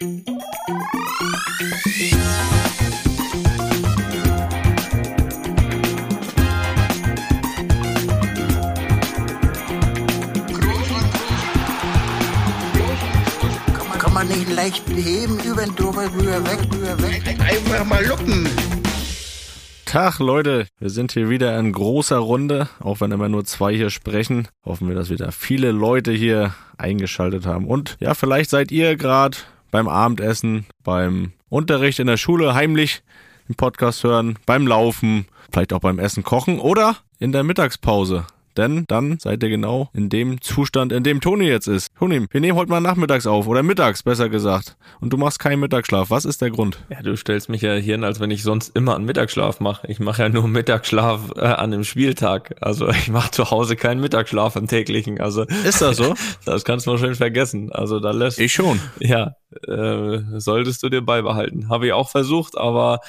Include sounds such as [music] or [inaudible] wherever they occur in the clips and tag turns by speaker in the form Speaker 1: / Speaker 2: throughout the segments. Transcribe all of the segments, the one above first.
Speaker 1: Kann man nicht leicht beheben, über den drüber, rüber, weg, rüber, weg.
Speaker 2: Einfach mal luppen.
Speaker 3: Tag, Leute. Wir sind hier wieder in großer Runde, auch wenn immer nur zwei hier sprechen. Hoffen wir, dass wieder viele Leute hier eingeschaltet haben. Und ja, vielleicht seid ihr gerade beim Abendessen, beim Unterricht in der Schule heimlich den Podcast hören, beim Laufen, vielleicht auch beim Essen kochen oder in der Mittagspause. Denn dann seid ihr genau in dem Zustand, in dem Toni jetzt ist. Toni, wir nehmen heute mal nachmittags auf oder mittags, besser gesagt. Und du machst keinen Mittagsschlaf. Was ist der Grund?
Speaker 4: Ja, du stellst mich ja hier hin, als wenn ich sonst immer einen Mittagsschlaf mache. Ich mache ja nur Mittagsschlaf äh, an einem Spieltag. Also [laughs] ich mache zu Hause keinen Mittagsschlaf am täglichen. Also
Speaker 3: Ist das so? [laughs]
Speaker 4: das kannst du mal schön vergessen. Also da lässt
Speaker 3: Ich schon.
Speaker 4: ja äh, solltest du dir beibehalten. Habe ich auch versucht, aber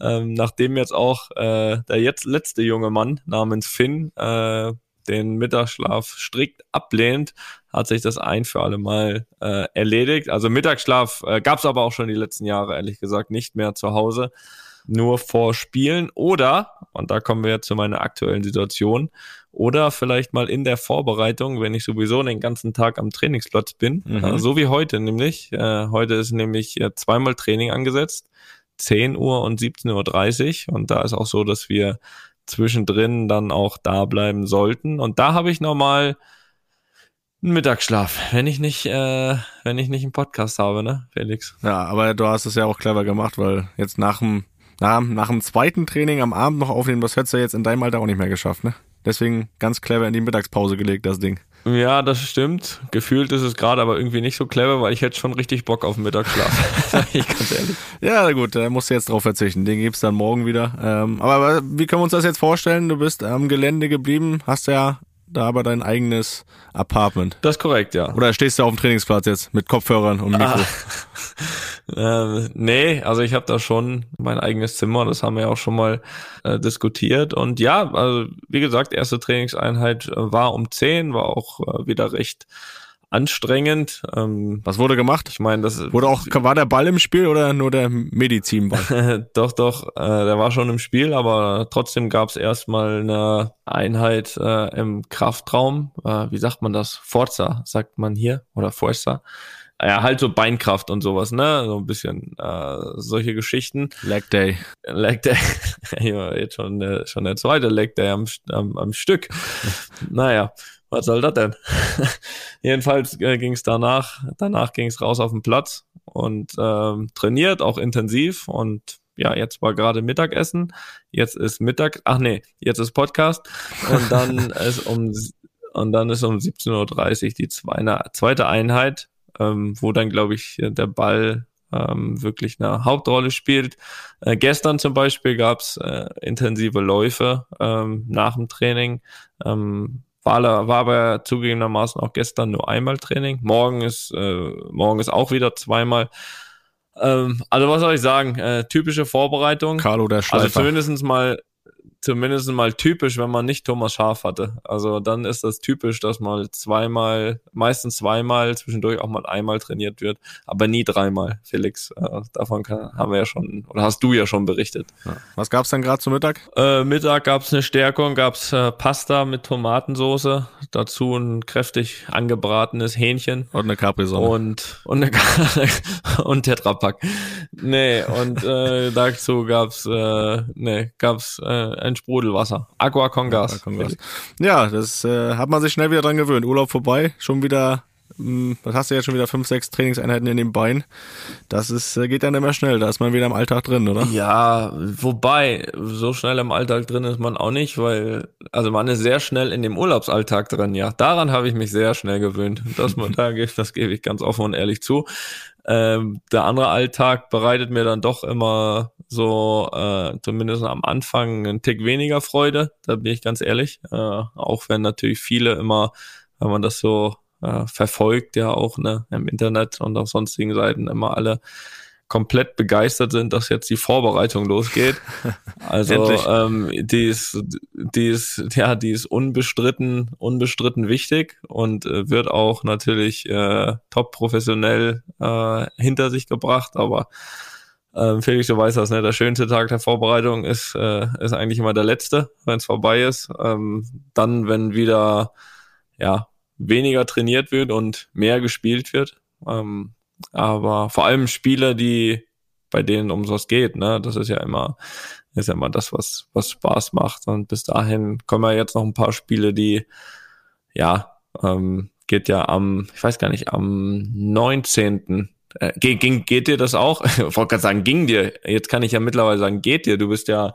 Speaker 4: ähm, nachdem jetzt auch äh, der jetzt letzte junge Mann namens Finn äh, den Mittagsschlaf strikt ablehnt, hat sich das ein für alle Mal äh, erledigt. Also Mittagsschlaf äh, gab es aber auch schon die letzten Jahre, ehrlich gesagt, nicht mehr zu Hause, nur vor Spielen oder, und da kommen wir jetzt zu meiner aktuellen Situation, oder vielleicht mal in der Vorbereitung, wenn ich sowieso den ganzen Tag am Trainingsplatz bin,
Speaker 3: Mhm.
Speaker 4: äh, so wie heute nämlich. Äh, heute ist nämlich äh, zweimal Training angesetzt, 10 Uhr und 17.30 Uhr und da ist auch so, dass wir zwischendrin dann auch da bleiben sollten. Und da habe ich nochmal einen Mittagsschlaf, wenn ich nicht, äh, wenn ich nicht einen Podcast habe, ne, Felix?
Speaker 3: Ja, aber du hast es ja auch clever gemacht, weil jetzt nach dem, nach, nach dem zweiten Training am Abend noch aufnehmen, das hättest du jetzt in deinem Alter auch nicht mehr geschafft, ne? Deswegen ganz clever in die Mittagspause gelegt, das Ding.
Speaker 4: Ja, das stimmt. Gefühlt ist es gerade aber irgendwie nicht so clever, weil ich hätte schon richtig Bock auf Mittagsschlaf. [laughs] Ich ganz ehrlich.
Speaker 3: Ja, gut, da musst du jetzt drauf verzichten. Den gibt's dann morgen wieder. Ähm, aber wie können wir uns das jetzt vorstellen? Du bist am Gelände geblieben, hast ja da aber dein eigenes Apartment.
Speaker 4: Das ist korrekt, ja.
Speaker 3: Oder stehst du auf dem Trainingsplatz jetzt mit Kopfhörern und Mikro? [laughs]
Speaker 4: Ähm, nee, also ich habe da schon mein eigenes Zimmer, das haben wir ja auch schon mal äh, diskutiert. Und ja, also wie gesagt, erste Trainingseinheit äh, war um 10, war auch äh, wieder recht anstrengend. Ähm,
Speaker 3: Was wurde gemacht?
Speaker 4: ich meine, das
Speaker 3: Wurde auch, war der Ball im Spiel oder nur der Medizinball? [laughs]
Speaker 4: doch, doch, äh, der war schon im Spiel, aber trotzdem gab es erstmal eine Einheit äh, im Kraftraum. Äh, wie sagt man das? Forza, sagt man hier, oder Forza. Ja, halt so Beinkraft und sowas, ne? So ein bisschen äh, solche Geschichten.
Speaker 3: Leg Day.
Speaker 4: Leg Day, [laughs] ja, jetzt schon, der- schon der zweite Leg Day am, am, am Stück. [laughs] naja, was soll das denn? [laughs] Jedenfalls äh, ging es danach, danach ging es raus auf den Platz und ähm, trainiert, auch intensiv und ja, jetzt war gerade Mittagessen, jetzt ist Mittag, ach nee, jetzt ist Podcast und dann [laughs] ist um und dann ist um 17.30 Uhr die zweite, zweite Einheit, ähm, wo dann, glaube ich, der Ball ähm, wirklich eine Hauptrolle spielt. Äh, gestern zum Beispiel gab's äh, intensive Läufe ähm, nach dem Training. Ähm, war, war aber zugegebenermaßen auch gestern nur einmal Training. Morgen ist, äh, morgen ist auch wieder zweimal. Ähm, also was soll ich sagen? Äh, typische Vorbereitung.
Speaker 3: Carlo der
Speaker 4: Also
Speaker 3: Schleifer.
Speaker 4: zumindestens mal, zumindest mal typisch, wenn man nicht Thomas Schaf hatte. Also dann ist das typisch, dass mal zweimal, meistens zweimal, zwischendurch auch mal einmal trainiert wird, aber nie dreimal, Felix. Äh, davon kann, haben wir ja schon, oder hast du ja schon berichtet.
Speaker 3: Was gab's dann gerade zu Mittag?
Speaker 4: Äh, Mittag gab's eine Stärkung, gab's äh, Pasta mit Tomatensoße, dazu ein kräftig angebratenes Hähnchen.
Speaker 3: Und eine Capri-Sonne.
Speaker 4: Und, und, eine, [laughs] und Tetrapack. Nee, und äh, dazu gab's, äh, nee, gab's äh, ein Sprudelwasser. Aqua con gas.
Speaker 3: Ja, das äh, hat man sich schnell wieder dran gewöhnt. Urlaub vorbei, schon wieder, mh, was hast du jetzt schon wieder fünf, sechs Trainingseinheiten in den Beinen. Das ist, äh, geht dann immer schnell. Da ist man wieder im Alltag drin, oder?
Speaker 4: Ja, wobei, so schnell im Alltag drin ist man auch nicht, weil, also man ist sehr schnell in dem Urlaubsalltag drin, ja. Daran habe ich mich sehr schnell gewöhnt. Das, man, da, gebe- das gebe ich ganz offen und ehrlich zu. Ähm, der andere Alltag bereitet mir dann doch immer so, äh, zumindest am Anfang, einen Tick weniger Freude, da bin ich ganz ehrlich. Äh, auch wenn natürlich viele immer, wenn man das so äh, verfolgt, ja auch ne, im Internet und auf sonstigen Seiten immer alle komplett begeistert sind, dass jetzt die Vorbereitung losgeht. [laughs] Also ähm, die ist, die ist, ja, die ist unbestritten, unbestritten wichtig und äh, wird auch natürlich äh, top professionell äh, hinter sich gebracht. Aber ähm, Felix, du weißt das, ne? Der schönste Tag der Vorbereitung ist, äh, ist eigentlich immer der letzte, wenn es vorbei ist. Ähm, dann, wenn wieder ja weniger trainiert wird und mehr gespielt wird. Ähm, aber vor allem Spiele, die bei denen um was geht, ne? Das ist ja immer, ist ja immer das, was, was Spaß macht. Und bis dahin kommen ja jetzt noch ein paar Spiele, die, ja, ähm, geht ja am, ich weiß gar nicht, am 19. Äh, ging, geht dir das auch? [laughs] Ich wollte gerade sagen, ging dir. Jetzt kann ich ja mittlerweile sagen, geht dir. Du bist ja,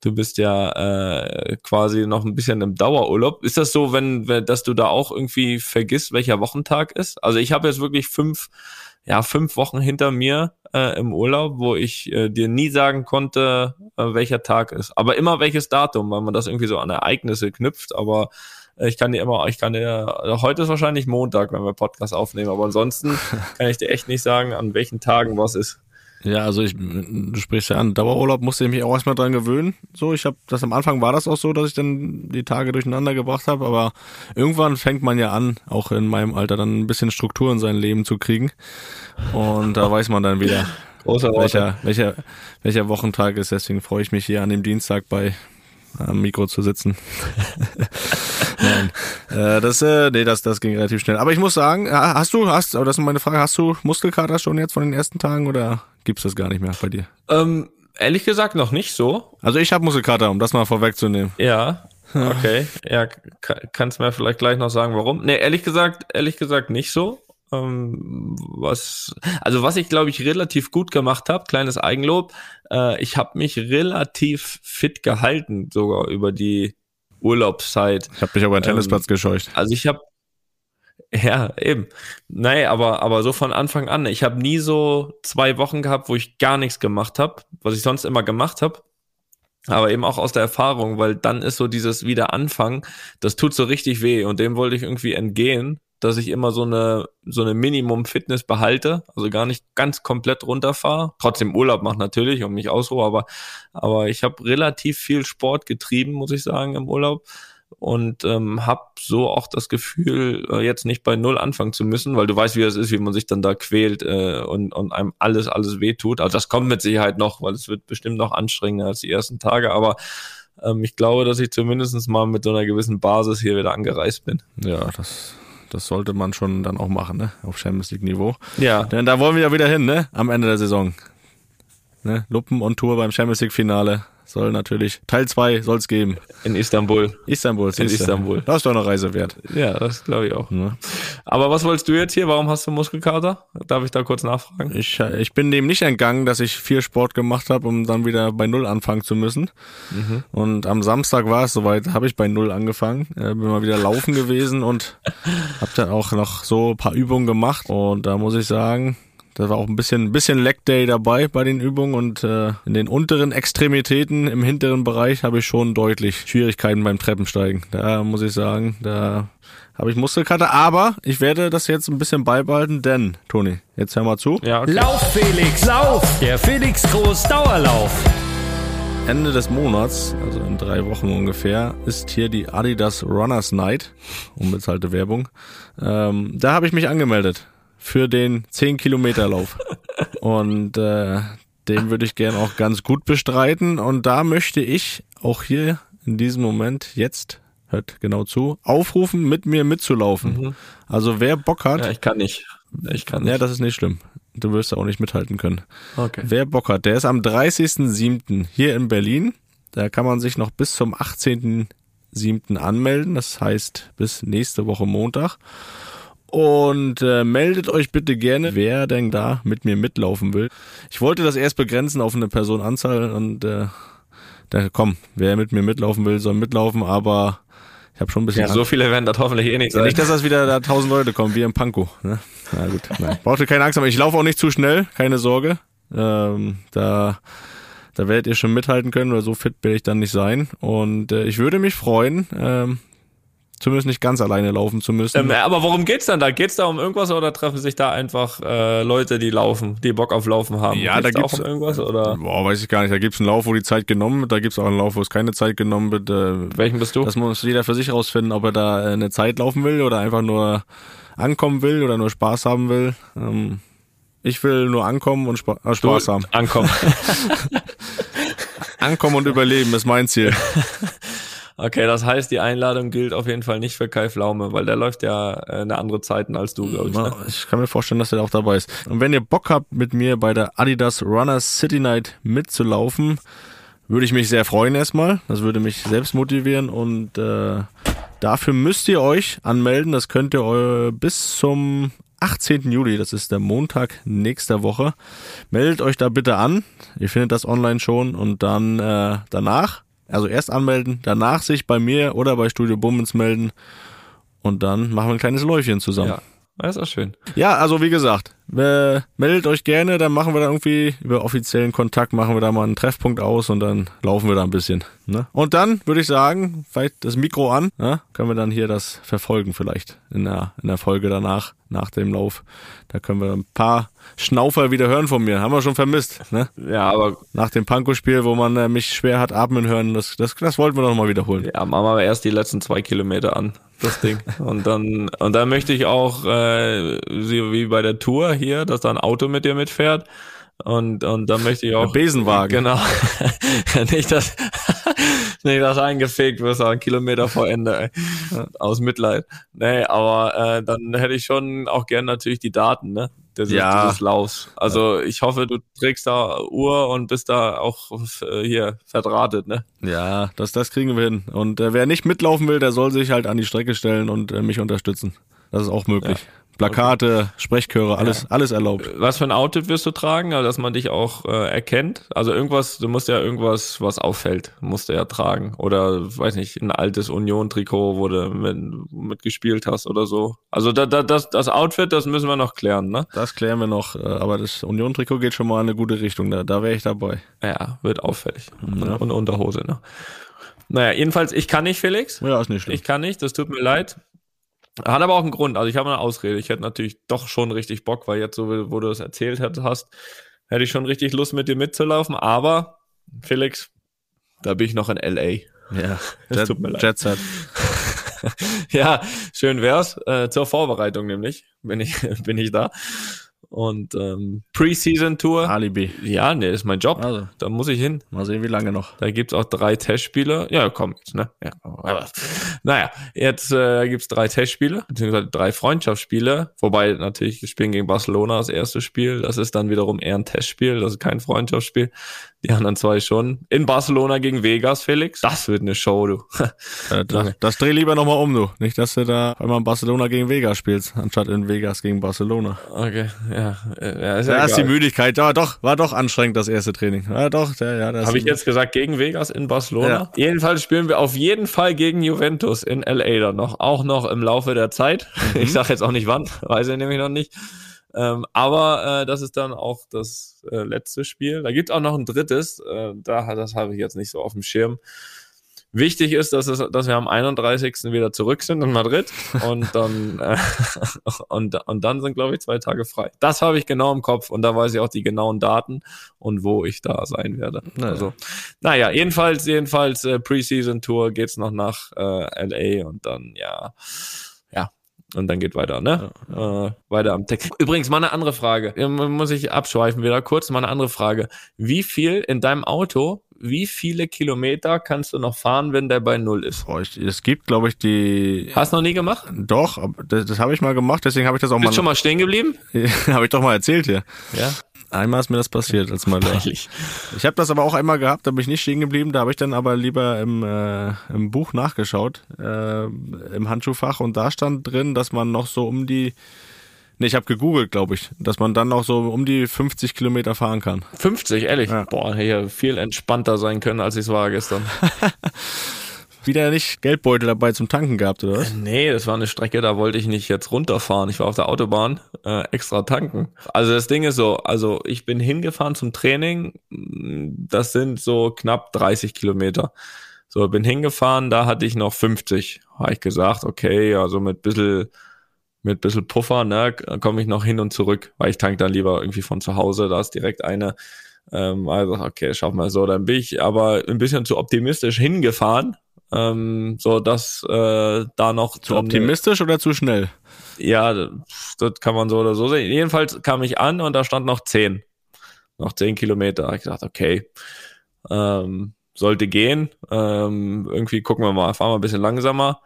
Speaker 4: du bist ja äh, quasi noch ein bisschen im Dauerurlaub. Ist das so, wenn, wenn dass du da auch irgendwie vergisst, welcher Wochentag ist? Also ich habe jetzt wirklich fünf ja, fünf Wochen hinter mir äh, im Urlaub, wo ich äh, dir nie sagen konnte, äh, welcher Tag ist. Aber immer welches Datum, weil man das irgendwie so an Ereignisse knüpft. Aber ich kann dir immer, ich kann dir, also heute ist wahrscheinlich Montag, wenn wir Podcast aufnehmen, aber ansonsten [laughs] kann ich dir echt nicht sagen, an welchen Tagen was ist.
Speaker 3: Ja, also ich, du sprichst ja an, Dauerurlaub musste ich mich auch erstmal dran gewöhnen. So, ich habe das am Anfang war das auch so, dass ich dann die Tage durcheinander gebracht habe, aber irgendwann fängt man ja an, auch in meinem Alter dann ein bisschen Struktur in sein Leben zu kriegen. Und da weiß man dann wieder, welcher, welcher, welcher Wochentag ist. Deswegen freue ich mich hier an dem Dienstag bei am Mikro zu sitzen. [laughs] Nein. Äh, das, äh, nee, das, das ging relativ schnell. Aber ich muss sagen, hast du, hast, aber das ist meine Frage, hast du Muskelkater schon jetzt von den ersten Tagen oder gibt's das gar nicht mehr bei dir?
Speaker 4: Ähm, ehrlich gesagt noch nicht so.
Speaker 3: Also ich habe Muskelkater, um das mal vorwegzunehmen.
Speaker 4: Ja. Okay. ja, kannst mir vielleicht gleich noch sagen, warum? Nee, ehrlich gesagt, ehrlich gesagt nicht so. Ähm, was, also was ich glaube ich relativ gut gemacht habe, kleines Eigenlob, äh, ich habe mich relativ fit gehalten, sogar über die Urlaubszeit.
Speaker 3: Ich habe mich aber einen Tennisplatz ähm, gescheucht.
Speaker 4: Also ich habe ja, eben. Nee, aber, aber so von Anfang an. Ich habe nie so zwei Wochen gehabt, wo ich gar nichts gemacht habe, was ich sonst immer gemacht habe. Aber eben auch aus der Erfahrung, weil dann ist so dieses Wiederanfangen, das tut so richtig weh und dem wollte ich irgendwie entgehen dass ich immer so eine, so eine Minimum-Fitness behalte, also gar nicht ganz komplett runterfahre. Trotzdem Urlaub mache natürlich und mich ausruhe, aber, aber ich habe relativ viel Sport getrieben, muss ich sagen, im Urlaub und ähm, habe so auch das Gefühl, äh, jetzt nicht bei Null anfangen zu müssen, weil du weißt, wie es ist, wie man sich dann da quält äh, und, und einem alles, alles wehtut. Also das kommt mit Sicherheit noch, weil es wird bestimmt noch anstrengender als die ersten Tage, aber ähm, ich glaube, dass ich zumindest mal mit so einer gewissen Basis hier wieder angereist bin.
Speaker 3: Ja, das das sollte man schon dann auch machen, ne? Auf Champions League Niveau.
Speaker 4: Ja.
Speaker 3: Denn da wollen wir ja wieder hin, ne? Am Ende der Saison. Ne? Luppen und Tour beim Champions League Finale soll natürlich, Teil 2 soll es geben.
Speaker 4: In Istanbul.
Speaker 3: Istanbul,
Speaker 4: In Istanbul.
Speaker 3: Das ist doch eine Reise wert.
Speaker 4: Ja, das glaube ich auch. Ja. Aber was wolltest du jetzt hier? Warum hast du Muskelkater? Darf ich da kurz nachfragen?
Speaker 3: Ich, ich bin dem nicht entgangen, dass ich viel Sport gemacht habe, um dann wieder bei Null anfangen zu müssen. Mhm. Und am Samstag war es soweit, habe ich bei Null angefangen. Äh, bin mal wieder laufen gewesen und [laughs] habe dann auch noch so ein paar Übungen gemacht. Und da muss ich sagen, da war auch ein bisschen, ein bisschen Leg Day dabei bei den Übungen und äh, in den unteren Extremitäten im hinteren Bereich habe ich schon deutlich Schwierigkeiten beim Treppensteigen. Da muss ich sagen, da habe ich Muskelkater, aber ich werde das jetzt ein bisschen beibehalten, denn, Toni, jetzt hör mal zu.
Speaker 2: Ja, okay. Lauf, Felix, lauf! Der Felix Groß Dauerlauf.
Speaker 3: Ende des Monats, also in drei Wochen ungefähr, ist hier die Adidas Runners Night, unbezahlte Werbung. Ähm, da habe ich mich angemeldet für den 10 Kilometer Lauf. Und äh, den würde ich gern auch ganz gut bestreiten. Und da möchte ich auch hier in diesem Moment jetzt, hört genau zu, aufrufen, mit mir mitzulaufen. Mhm. Also wer Bock hat.
Speaker 4: Ja, ich kann nicht. Ich kann nicht.
Speaker 3: Ja, das ist nicht schlimm. Du wirst auch nicht mithalten können.
Speaker 4: Okay.
Speaker 3: Wer Bock hat, der ist am 30.07. hier in Berlin. Da kann man sich noch bis zum 18.07. anmelden. Das heißt bis nächste Woche Montag. Und äh, meldet euch bitte gerne, wer denn da mit mir mitlaufen will. Ich wollte das erst begrenzen auf eine Personenanzahl und äh, da komm, wer mit mir mitlaufen will, soll mitlaufen, aber ich habe schon ein bisschen. Ja,
Speaker 4: so viele werden das hoffentlich eh nicht
Speaker 3: sein. Nicht, dass das wieder da tausend Leute kommen, wie im Panko. Ne? Na gut, nein. Braucht ihr keine Angst haben. Ich laufe auch nicht zu schnell, keine Sorge. Ähm, da, da werdet ihr schon mithalten können, weil so fit will ich dann nicht sein. Und äh, ich würde mich freuen, ähm, zumindest nicht ganz alleine laufen zu müssen.
Speaker 4: Ähm, aber worum geht's dann da? Geht's da um irgendwas oder treffen sich da einfach äh, Leute, die laufen, die Bock auf Laufen haben?
Speaker 3: Ja, da
Speaker 4: Geht's
Speaker 3: gibt's-
Speaker 4: auch um irgendwas oder
Speaker 3: Boah, weiß ich gar nicht. Da gibt's einen Lauf, wo die Zeit genommen wird, da gibt's auch einen Lauf, wo es keine Zeit genommen wird. Äh,
Speaker 4: welchen bist du?
Speaker 3: das muss jeder für sich rausfinden, ob er da äh, eine Zeit laufen will oder einfach nur ankommen will oder nur Spaß haben will. Ähm, ich will nur ankommen und Spa äh, Spaß haben.
Speaker 4: Ankommen. [laughs]
Speaker 3: Ankommen und überleben ist mein Ziel. [laughs]
Speaker 4: Okay, das heißt, die Einladung gilt auf jeden Fall nicht für Kai Flaume, weil der läuft ja äh, eine andere Zeiten als du, glaube ich. Ne?
Speaker 3: Ich kann mir vorstellen, dass er auch dabei ist. Und wenn ihr Bock habt, mit mir bei der Adidas Runner City Night mitzulaufen, würde ich mich sehr freuen erstmal. Das würde mich selbst motivieren und äh, dafür müsst ihr euch anmelden. Das könnt ihr eu bis zum 18. Juli, das ist der Montag nächster Woche. Meldet euch da bitte an. Ihr findet das online schon und dann äh, danach, also erst anmelden, danach sich bei mir oder bei Studio Bummens melden und dann machen wir ein kleines Läufchen zusammen.
Speaker 4: Ja, das ist auch schön.
Speaker 3: Ja, also wie gesagt, äh, meldet euch gerne, dann machen wir da irgendwie über offiziellen Kontakt, machen wir da mal einen Treffpunkt aus und dann laufen wir da ein bisschen. Ne? Und dann würde ich sagen, vielleicht das Mikro an, ne? können wir dann hier das verfolgen vielleicht in der, in der Folge danach, nach dem Lauf. Da können wir ein paar Schnaufer wieder hören von mir, haben wir schon vermisst. Ne?
Speaker 4: Ja, aber
Speaker 3: Nach dem Panko-Spiel, wo man äh, mich schwer hat atmen hören, das, das, das wollten wir noch mal wiederholen.
Speaker 4: ja, machen wir erst die letzten zwei Kilometer an, das Ding. [laughs] Und dann, und dann möchte ich auch, äh, wie bei der Tour hier, dass da ein Auto mit dir mitfährt. Und, und dann möchte ich auch.
Speaker 3: Der Besenwagen.
Speaker 4: Genau. [laughs] nicht, dass, [laughs] nicht, dass eingefegt wirst, einen Kilometer vor Ende, ey. Aus Mitleid. Nee, aber äh, dann hätte ich schon auch gern natürlich die Daten, ne? Dieses,
Speaker 3: Ja.
Speaker 4: dieses Laufs. Also ich hoffe, du trägst da Uhr und bist da auch äh, hier verdrahtet, ne?
Speaker 3: Ja, das, das kriegen wir hin. Und äh, wer nicht mitlaufen will, der soll sich halt an die Strecke stellen und äh, mich unterstützen. Das ist auch möglich. Plakate, Sprechchöre, alles, alles erlaubt.
Speaker 4: Was für ein Outfit wirst du tragen, also dass man dich auch äh, erkennt? Also irgendwas, du musst ja irgendwas, was auffällt, musst du ja tragen. Oder, weiß nicht, ein altes Union-Trikot, wo du mit, mitgespielt hast oder so. Also da, da, das, das Outfit, das müssen wir noch klären, ne?
Speaker 3: Das klären wir noch. äh, Aber das Union-Trikot geht schon mal in eine gute Richtung. Da, da wäre ich dabei.
Speaker 4: Ja, wird auffällig.
Speaker 3: Ja.
Speaker 4: Und Unterhose, ne? Naja, jedenfalls, ich kann nicht, Felix.
Speaker 3: Ja, ist nicht schlimm.
Speaker 4: Ich kann nicht, das tut mir leid. Hat aber auch einen Grund. Also ich habe eine Ausrede. Ich hätte natürlich doch schon richtig Bock, weil jetzt, so wo du es erzählt hast, hätte ich schon richtig Lust, mit dir mitzulaufen. Aber, Felix, da bin ich noch in L.A.
Speaker 3: ja, [laughs] Jet,
Speaker 4: tut mir leid.
Speaker 3: Jet Set. [laughs]
Speaker 4: ja, schön wär's. Äh, zur Vorbereitung nämlich bin ich, [laughs] bin ich da. Und ähm, Preseason-Tour.
Speaker 3: Alibi.
Speaker 4: Ja, nee, ist mein Job.
Speaker 3: Also,
Speaker 4: Da muss ich hin.
Speaker 3: mal sehen, wie lange noch.
Speaker 4: Da gibt's auch drei Testspiele. Ja, komm jetzt, ne? Ja, aber, naja, jetzt äh, gibt's drei Testspiele, beziehungsweise drei Freundschaftsspiele. Wobei natürlich, wir spielen gegen Barcelona das erste Spiel. Das ist dann wiederum eher ein Testspiel, das ist kein Freundschaftsspiel. Die anderen zwei schon. In Barcelona gegen Vegas, Felix. Das wird eine Show, du. [laughs]
Speaker 3: Äh, das, das dreh lieber nochmal um, du. Nicht, dass du da einmal in Barcelona gegen Vegas spielst, anstatt in Vegas gegen Barcelona.
Speaker 4: Okay, ja. äh, ja ist ja
Speaker 3: Da ist die. Müdigkeit. Ja, doch, war doch anstrengend, das erste Training. Ja, doch, ja, ja. das-
Speaker 4: Habe ich jetzt gesagt, gegen Vegas in Barcelona?
Speaker 3: Ja.
Speaker 4: Jedenfalls spielen wir auf jeden Fall gegen Juventus in LA dann noch. Auch noch im Laufe der Zeit. [laughs] Ich sage jetzt auch nicht wann, [laughs] weiß ich nämlich noch nicht. Ähm, aber äh, das ist dann auch das äh, letzte Spiel. Da gibt auch noch ein drittes. Äh, da, das habe ich jetzt nicht so auf dem Schirm. Wichtig ist, dass, es, dass wir am 31. wieder zurück sind in Madrid und dann, äh, [laughs] und, und dann sind, glaube ich, zwei Tage frei. Das habe ich genau im Kopf und da weiß ich auch die genauen Daten und wo ich da sein werde.
Speaker 3: Naja.
Speaker 4: Also, naja, jedenfalls, jedenfalls äh, Preseason Tour geht's noch nach äh, LA und dann, ja, ja, und dann geht weiter, ne? Äh, weiter am Text. Übrigens, mal eine andere Frage. Ja, Muss ich abschweifen wieder kurz, mal eine andere Frage. Wie viel in deinem Auto, wie viele Kilometer kannst du noch fahren, wenn der bei Null ist?
Speaker 3: Boah, ich, es gibt, glaube ich, die.
Speaker 4: Hast du noch nie gemacht?
Speaker 3: Doch, das, das habe ich mal gemacht, deswegen habe ich das auch
Speaker 4: Bist schon
Speaker 3: mal.
Speaker 4: mal stehen geblieben? [laughs]
Speaker 3: habe ich doch mal erzählt hier.
Speaker 4: Ja.
Speaker 3: Einmal ist mir das passiert, als mal.
Speaker 4: Peinlich.
Speaker 3: Ich habe das aber auch einmal gehabt, da bin ich nicht stehen geblieben, da habe ich dann aber lieber im, äh, im Buch nachgeschaut, äh, im Handschuhfach und da stand drin, dass man noch so um die, nee, ich habe gegoogelt, glaube ich, dass man dann noch so um die 50 Kilometer fahren kann.
Speaker 4: 50, ehrlich.
Speaker 3: Ja.
Speaker 4: Boah, hätte ja viel entspannter sein können, als ich es war gestern. [laughs]
Speaker 3: Wieder nicht Geldbeutel dabei zum Tanken gehabt, oder was?
Speaker 4: Nee, das war eine Strecke, da wollte ich nicht jetzt runterfahren. Ich war auf der Autobahn, äh, extra tanken. Also das Ding ist so, also ich bin hingefahren zum Training, das sind so knapp 30 Kilometer. So, bin hingefahren, da hatte ich noch 50. Habe ich gesagt, okay, also mit bisschen, mit bisschen Puffer, ne, komme ich noch hin und zurück, weil ich tank dann lieber irgendwie von zu Hause, da ist direkt eine. Ähm, also, okay, schaff mal so, dann bin ich aber ein bisschen zu optimistisch hingefahren, ähm, so dass äh, da noch
Speaker 3: zu optimistisch oder zu schnell?
Speaker 4: Ja, das, das kann man so oder so sehen. Jedenfalls kam ich an und da stand noch 10. Noch 10 Kilometer. Ich gesagt, okay, ähm, sollte gehen. Ähm, irgendwie gucken wir mal, fahren wir ein bisschen langsamer.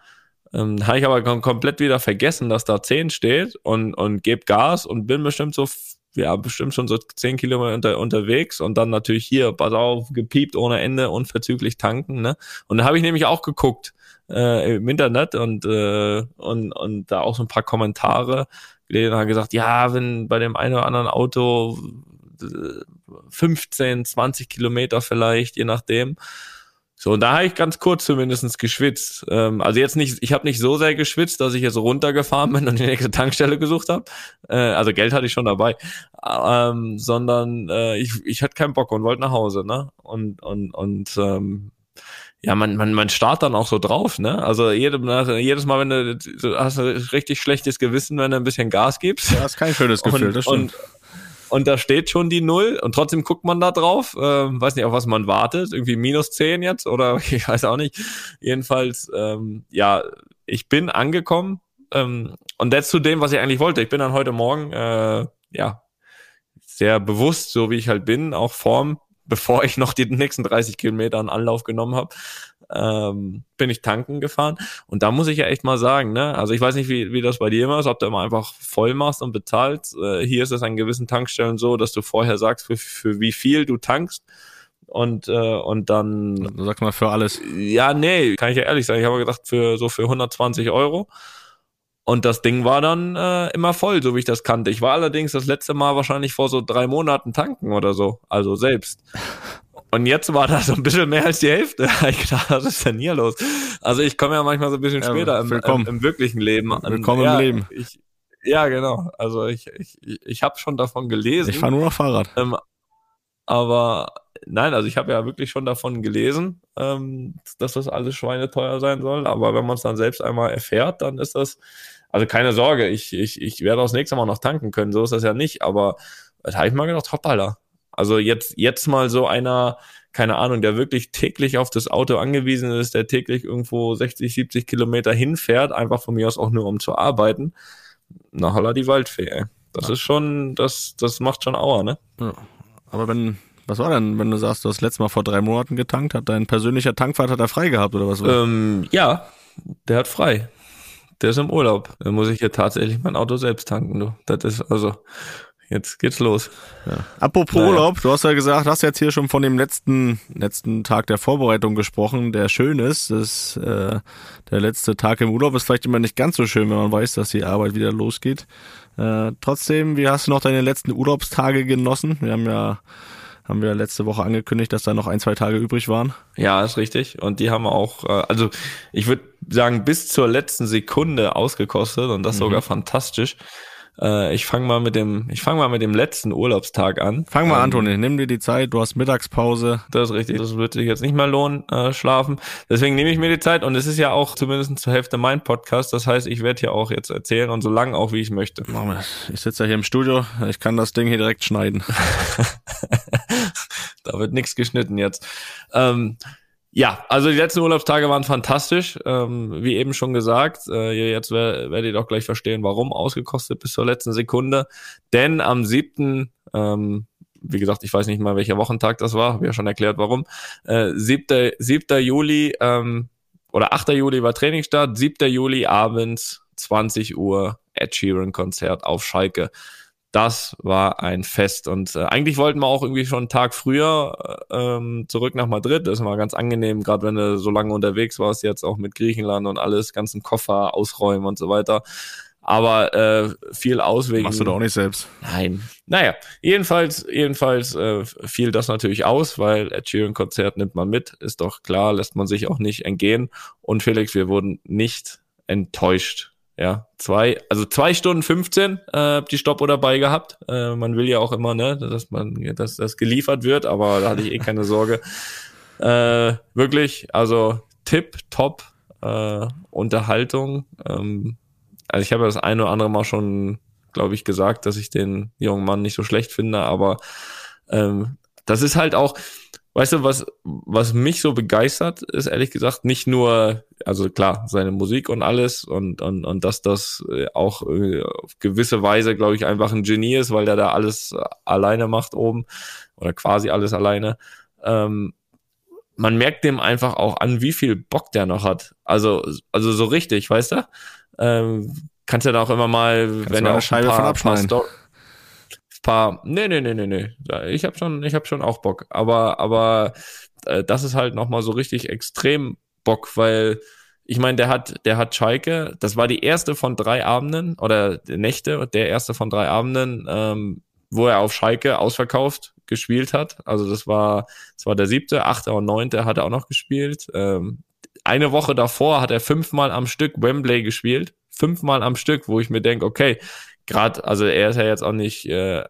Speaker 4: Ähm, habe ich aber komplett wieder vergessen, dass da 10 steht und, und gebe Gas und bin bestimmt so, ja, bestimmt schon so 10 Kilometer unter, unterwegs und dann natürlich hier, pass auf, gepiept ohne Ende, unverzüglich tanken, ne? Und da habe ich nämlich auch geguckt äh, im Internet und, äh, und, und da auch so ein paar Kommentare gelesen und gesagt, ja, wenn bei dem einen oder anderen Auto 15, 20 Kilometer vielleicht, je nachdem. So, und da habe ich ganz kurz zumindestens geschwitzt. Ähm, also jetzt nicht, ich habe nicht so sehr geschwitzt, dass ich jetzt runtergefahren bin und die nächste Tankstelle gesucht habe. Äh, also Geld hatte ich schon dabei. Ähm, sondern äh, ich, ich hatte keinen Bock und wollte nach Hause, ne? Und, und, und ähm, ja, man, man, man starrt dann auch so drauf, ne? Also jedem, jedes Mal, wenn du, du hast ein richtig schlechtes Gewissen, wenn du ein bisschen Gas gibst.
Speaker 3: Ja, ist kein schönes Gefühl,
Speaker 4: und,
Speaker 3: das stimmt.
Speaker 4: Und, und da steht schon die Null und trotzdem guckt man da drauf. Ähm, weiß nicht, auf was man wartet. Irgendwie minus zehn jetzt oder [laughs] ich weiß auch nicht. Jedenfalls, ähm, ja, ich bin angekommen ähm, und jetzt zu dem, was ich eigentlich wollte. Ich bin dann heute Morgen, äh, ja, sehr bewusst, so wie ich halt bin, auch vorm, [laughs] bevor ich noch die nächsten 30 Kilometer an Anlauf genommen habe, ähm, bin ich tanken gefahren. Und da muss ich ja echt mal sagen, ne, also ich weiß nicht, wie, wie das bei dir immer ist, ob du immer einfach voll machst und bezahlst. Äh, hier ist es an gewissen Tankstellen so, dass du vorher sagst, für, für wie viel du tankst. Und, äh, und dann.
Speaker 3: Sag mal für alles.
Speaker 4: Ja, nee, kann ich ja ehrlich sagen. Ich habe gedacht, für so für 120 Euro. Und das Ding war dann äh, immer voll, so wie ich das kannte. Ich war allerdings das letzte Mal wahrscheinlich vor so drei Monaten tanken oder so, also selbst. Und jetzt war da so ein bisschen mehr als die Hälfte. [laughs] Ich gedacht, was ist denn hier los? Also ich komme ja manchmal so ein bisschen ja, später im, im, im, wirklichen Leben
Speaker 3: an. Willkommen ja, im Leben.
Speaker 4: Ich, ja, genau. Also ich, ich, ich habe schon davon gelesen.
Speaker 3: Ich fahre nur noch Fahrrad.
Speaker 4: Ähm, aber nein, also ich habe ja wirklich schon davon gelesen, ähm, dass das alles schweineteuer sein soll. Aber wenn man es dann selbst einmal erfährt, dann ist das, also keine Sorge, ich, ich, ich werde das nächste Mal noch tanken können. So ist das ja nicht. Aber da habe ich mal gedacht, hoppala, also jetzt, jetzt mal so einer, keine Ahnung, der wirklich täglich auf das Auto angewiesen ist, der täglich irgendwo 60, 70 Kilometer hinfährt, einfach von mir aus auch nur um zu arbeiten. Na holla die Waldfee, ey. Das ja. ist schon, das, das macht schon Auer, ne?
Speaker 3: Ja. Aber wenn, was war denn, wenn du sagst, du hast letztes Mal vor drei Monaten getankt, hat dein persönlicher Tankwart hat er frei gehabt oder was?
Speaker 4: Ähm, ja, der hat frei. Der ist im Urlaub. Dann muss ich hier tatsächlich mein Auto selbst tanken, du. Das ist also, Jetzt geht's los.
Speaker 3: Ja. Apropos naja. Urlaub, du hast ja gesagt, hast jetzt hier schon von dem letzten letzten Tag der Vorbereitung gesprochen, der schön ist. Das, äh, der letzte Tag im Urlaub ist vielleicht immer nicht ganz so schön, wenn man weiß, dass die Arbeit wieder losgeht. Äh, trotzdem, wie hast du noch deine letzten Urlaubstage genossen? Wir haben ja haben wir letzte Woche angekündigt, dass da noch ein, zwei Tage übrig waren.
Speaker 4: Ja, ist richtig. Und die haben auch, äh, also ich würde sagen, bis zur letzten Sekunde ausgekostet und das mhm. sogar fantastisch. Äh, ich fange mal mit dem, ich fange mal mit dem letzten Urlaubstag an.
Speaker 3: Fang mal ähm, an, Toni. Nimm dir die Zeit. Du hast Mittagspause.
Speaker 4: Das ist richtig. Das wird sich jetzt nicht mehr lohnen, äh, schlafen. Deswegen nehme ich mir die Zeit. Und es ist ja auch zumindest zur Hälfte mein Podcast. Das heißt, ich werde hier auch jetzt erzählen und so lang auch, wie ich möchte.
Speaker 3: Ich sitze ja hier im Studio. Ich kann das Ding hier direkt schneiden. [laughs]
Speaker 4: da wird nichts geschnitten jetzt. Ähm, ja, also die letzten Urlaubstage waren fantastisch, ähm, wie eben schon gesagt. Äh, jetzt werdet ihr doch gleich verstehen, warum ausgekostet bis zur letzten Sekunde. Denn am siebten, ähm, wie gesagt, ich weiß nicht mal, welcher Wochentag das war, habe ja schon erklärt, warum. Äh, 7. 7. Juli ähm, oder 8. Juli war Trainingsstart, 7. Juli abends 20 Uhr Ed Sheeran Konzert auf Schalke das war ein Fest. Und äh, eigentlich wollten wir auch irgendwie schon einen Tag früher äh, ähm, zurück nach Madrid. Das war ganz angenehm, gerade wenn du so lange unterwegs warst, jetzt auch mit Griechenland und alles, ganzen Koffer ausräumen und so weiter. Aber äh, viel Auswegen.
Speaker 3: Machst du doch auch nicht selbst.
Speaker 4: Nein. Naja, jedenfalls, jedenfalls äh, fiel das natürlich aus, weil Ed Sheeran Konzert nimmt man mit, ist doch klar, lässt man sich auch nicht entgehen. Und Felix, wir wurden nicht enttäuscht ja, zwei, also zwei Stunden 15 äh, die Stoppuhr dabei gehabt. Äh, man will ja auch immer, ne, dass man, dass das geliefert wird, aber da hatte ich eh keine Sorge. Äh, wirklich, also Tipp, top, äh, Unterhaltung. Ähm, also ich habe das ein oder andere Mal schon, glaube ich, gesagt, dass ich den jungen Mann nicht so schlecht finde, aber ähm, das ist halt auch, weißt du, was, was mich so begeistert, ist ehrlich gesagt nicht nur, also klar, seine Musik und alles und, und, und dass das äh, auch äh, auf gewisse Weise, glaube ich, einfach ein Genie ist, weil der da alles alleine macht oben oder quasi alles alleine. Ähm, man merkt dem einfach auch an, wie viel Bock der noch hat. Also, also so richtig, weißt du? Ähm, kannst ja da auch immer mal,
Speaker 3: Kannst
Speaker 4: wenn
Speaker 3: du
Speaker 4: er auch
Speaker 3: Scheibe
Speaker 4: ein
Speaker 3: von
Speaker 4: paar,
Speaker 3: abschneiden.
Speaker 4: paar, paar nee, nee, nee, nee, nee. Ich habe schon, ich habe schon auch Bock. Aber, aber äh, das ist halt nochmal so richtig extrem Bock, weil ich meine, der hat, der hat Schalke, das war die erste von drei Abenden oder Nächte, der erste von drei Abenden, ähm, wo er auf Schalke ausverkauft gespielt hat. Also das war, das war der siebte, achte und neunte hat er auch noch gespielt. Ähm, eine Woche davor hat er fünfmal am Stück Wembley gespielt. Fünfmal am Stück, wo ich mir denke, okay, gerade, also er ist ja jetzt auch nicht äh,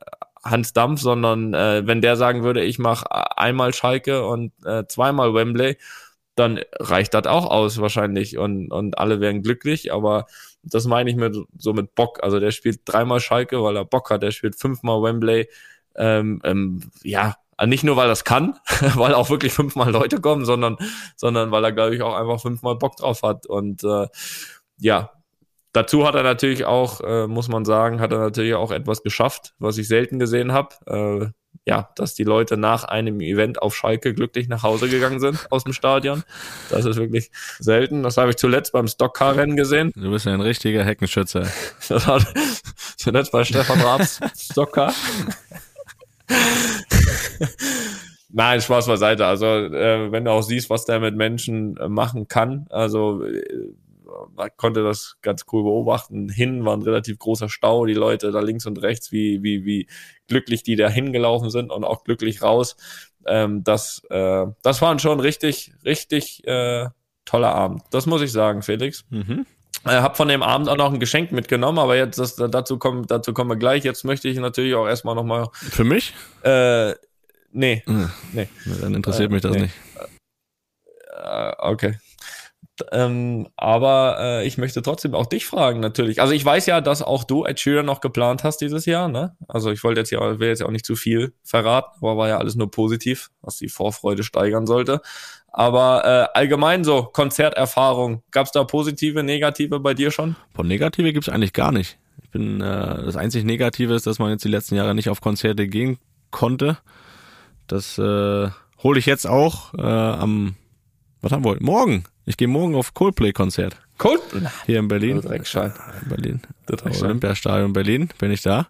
Speaker 4: Hans Dampf, sondern äh, wenn der sagen würde, ich mache einmal Schalke und äh, zweimal Wembley, dann reicht das auch aus wahrscheinlich und, und alle wären glücklich, aber das meine ich mit so mit Bock. Also der spielt dreimal Schalke, weil er Bock hat, der spielt fünfmal Wembley. Ähm, ähm, ja, nicht nur weil es kann, [laughs] weil auch wirklich fünfmal Leute kommen, sondern, sondern weil er, glaube ich, auch einfach fünfmal Bock drauf hat. Und äh, ja, dazu hat er natürlich auch, äh, muss man sagen, hat er natürlich auch etwas geschafft, was ich selten gesehen habe. Äh, ja, dass die Leute nach einem Event auf Schalke glücklich nach Hause gegangen sind aus dem Stadion. Das ist wirklich selten. Das habe ich zuletzt beim Stockcar-Rennen gesehen.
Speaker 3: Du bist ja ein richtiger Heckenschützer. [laughs]
Speaker 4: Das war [laughs] zuletzt bei Stefan Raabs Stockcar. [laughs] Nein, Spaß beiseite. Also, äh, wenn du auch siehst, was der mit Menschen äh, machen kann, also äh, man konnte das ganz cool beobachten. Hin war ein relativ großer Stau, die Leute da links und rechts, wie, wie, wie glücklich die da hingelaufen sind und auch glücklich raus. Ähm, das, äh, das waren schon richtig, richtig äh, toller Abend. Das muss ich sagen, Felix.
Speaker 3: Mhm.
Speaker 4: Äh, hab von dem Abend auch noch ein Geschenk mitgenommen, aber jetzt das, dazu kommen dazu kommen wir gleich. Jetzt möchte ich natürlich auch erstmal noch mal
Speaker 3: Für mich?
Speaker 4: äh, nee,
Speaker 3: Hm.
Speaker 4: nee.
Speaker 3: Dann interessiert
Speaker 4: Äh,
Speaker 3: mich das
Speaker 4: nee.
Speaker 3: nicht.
Speaker 4: Äh, okay. Ähm, aber äh, ich möchte trotzdem auch dich fragen, natürlich. Also ich weiß ja, dass auch du Ed Sheeran noch geplant hast dieses Jahr, ne? Also ich wollte jetzt ja, will jetzt ja auch nicht zu viel verraten, aber war ja alles nur positiv, was die Vorfreude steigern sollte. Aber äh, allgemein so, Konzerterfahrung, gab's da positive, negative bei dir schon?
Speaker 3: Von Negative gibt's eigentlich gar nicht. Ich bin, äh, das einzig Negative ist, dass man jetzt die letzten Jahre nicht auf Konzerte gehen konnte. Das äh, hole ich jetzt auch äh, am, was haben wir heute? Morgen. Ich gehe morgen auf Coldplay-Konzert.
Speaker 4: Cool.
Speaker 3: Hier in Berlin.
Speaker 4: Du Dreckschwein.
Speaker 3: In Berlin.
Speaker 4: Du Dreckschwein.
Speaker 3: Olympiastadion Berlin, bin ich da.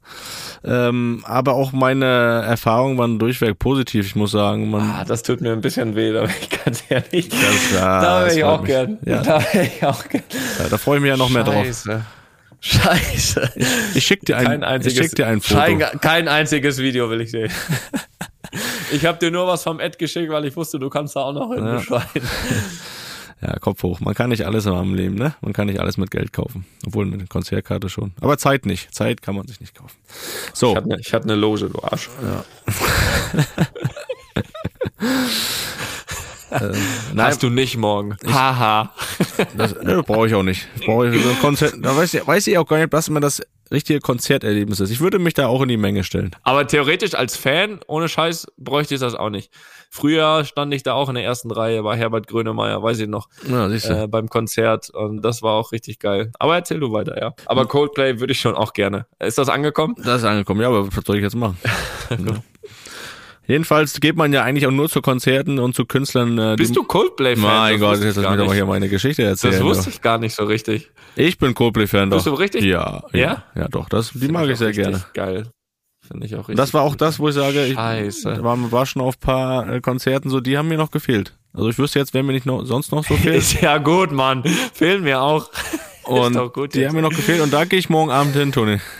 Speaker 3: Ähm, aber auch meine Erfahrungen waren durchweg positiv. Ich muss sagen, man,
Speaker 4: Ah, das tut mir ein bisschen weh, da bin ich ganz ehrlich.
Speaker 3: Das- ja,
Speaker 4: da wäre ich auch gern.
Speaker 3: Ja.
Speaker 4: Da wäre ich auch gern.
Speaker 3: da, da freue ich mich ja noch mehr drauf.
Speaker 4: Scheiße. Scheiße.
Speaker 3: Ich schick dir ein, ich schick dir ein Foto.
Speaker 4: Kein, kein einziges Video will ich sehen. Ich habe dir nur was vom Ed geschickt, weil ich wusste, du kannst da auch noch hin,
Speaker 3: Ja. [laughs] Ja, Kopf hoch. Man kann nicht alles im Leben, ne? Man kann nicht alles mit Geld kaufen. Obwohl eine Konzertkarte schon. Aber Zeit nicht. Zeit kann man sich nicht kaufen. So.
Speaker 4: Ich hatte ne, ich hatte eine Loge, du Arsch. [laughs]
Speaker 3: äh, nein,
Speaker 4: Hast du nicht morgen. Haha.
Speaker 3: das ne, brauche ich auch nicht. Brauche ich so ein Konzert. Da weiß ich, weiß ich auch gar nicht, was mir das richtige Konzerterlebnis ist. Ich würde mich da auch in die Menge stellen.
Speaker 4: Aber theoretisch als Fan, ohne Scheiß, bräuchte ich das auch nicht. Früher stand ich da auch in der ersten Reihe bei Herbert Grönemeyer, weiß ich noch,
Speaker 3: Ja,
Speaker 4: äh, beim Konzert und das war auch richtig geil. Aber erzähl du weiter, ja. Aber Coldplay würde ich schon auch gerne. Ist das angekommen?
Speaker 3: Das ist angekommen. Ja, aber was soll ich jetzt machen? ja. [laughs] Jedenfalls geht man ja eigentlich auch nur zu Konzerten und zu Künstlern. Äh,
Speaker 4: Bist du Coldplay-Fan?
Speaker 3: Mein Gott, jetzt
Speaker 4: ich
Speaker 3: lass mich doch mal hier meine Geschichte erzählen.
Speaker 4: Das wusste
Speaker 3: doch.
Speaker 4: ich gar nicht so richtig.
Speaker 3: Ich bin Coldplay-Fan doch.
Speaker 4: Bist du richtig?
Speaker 3: Ja, ja.
Speaker 4: Ja?
Speaker 3: Ja, doch. Das, die
Speaker 4: Find
Speaker 3: mag ich sehr gerne.
Speaker 4: Geil. Finde ich auch richtig.
Speaker 3: Das war auch das, wo ich sage, ich
Speaker 4: Scheiße.
Speaker 3: war, war schon auf paar äh, Konzerten so, die haben mir noch gefehlt. Also ich wüsste jetzt, wer mir nicht noch, sonst noch so fehlt. [laughs]
Speaker 4: Ist ja gut, Mann. Fehlen mir auch. [laughs]
Speaker 3: Und
Speaker 4: doch gut
Speaker 3: die
Speaker 4: jetzt.
Speaker 3: haben mir noch gefehlt und da gehe ich morgen Abend hin, Toni. [laughs]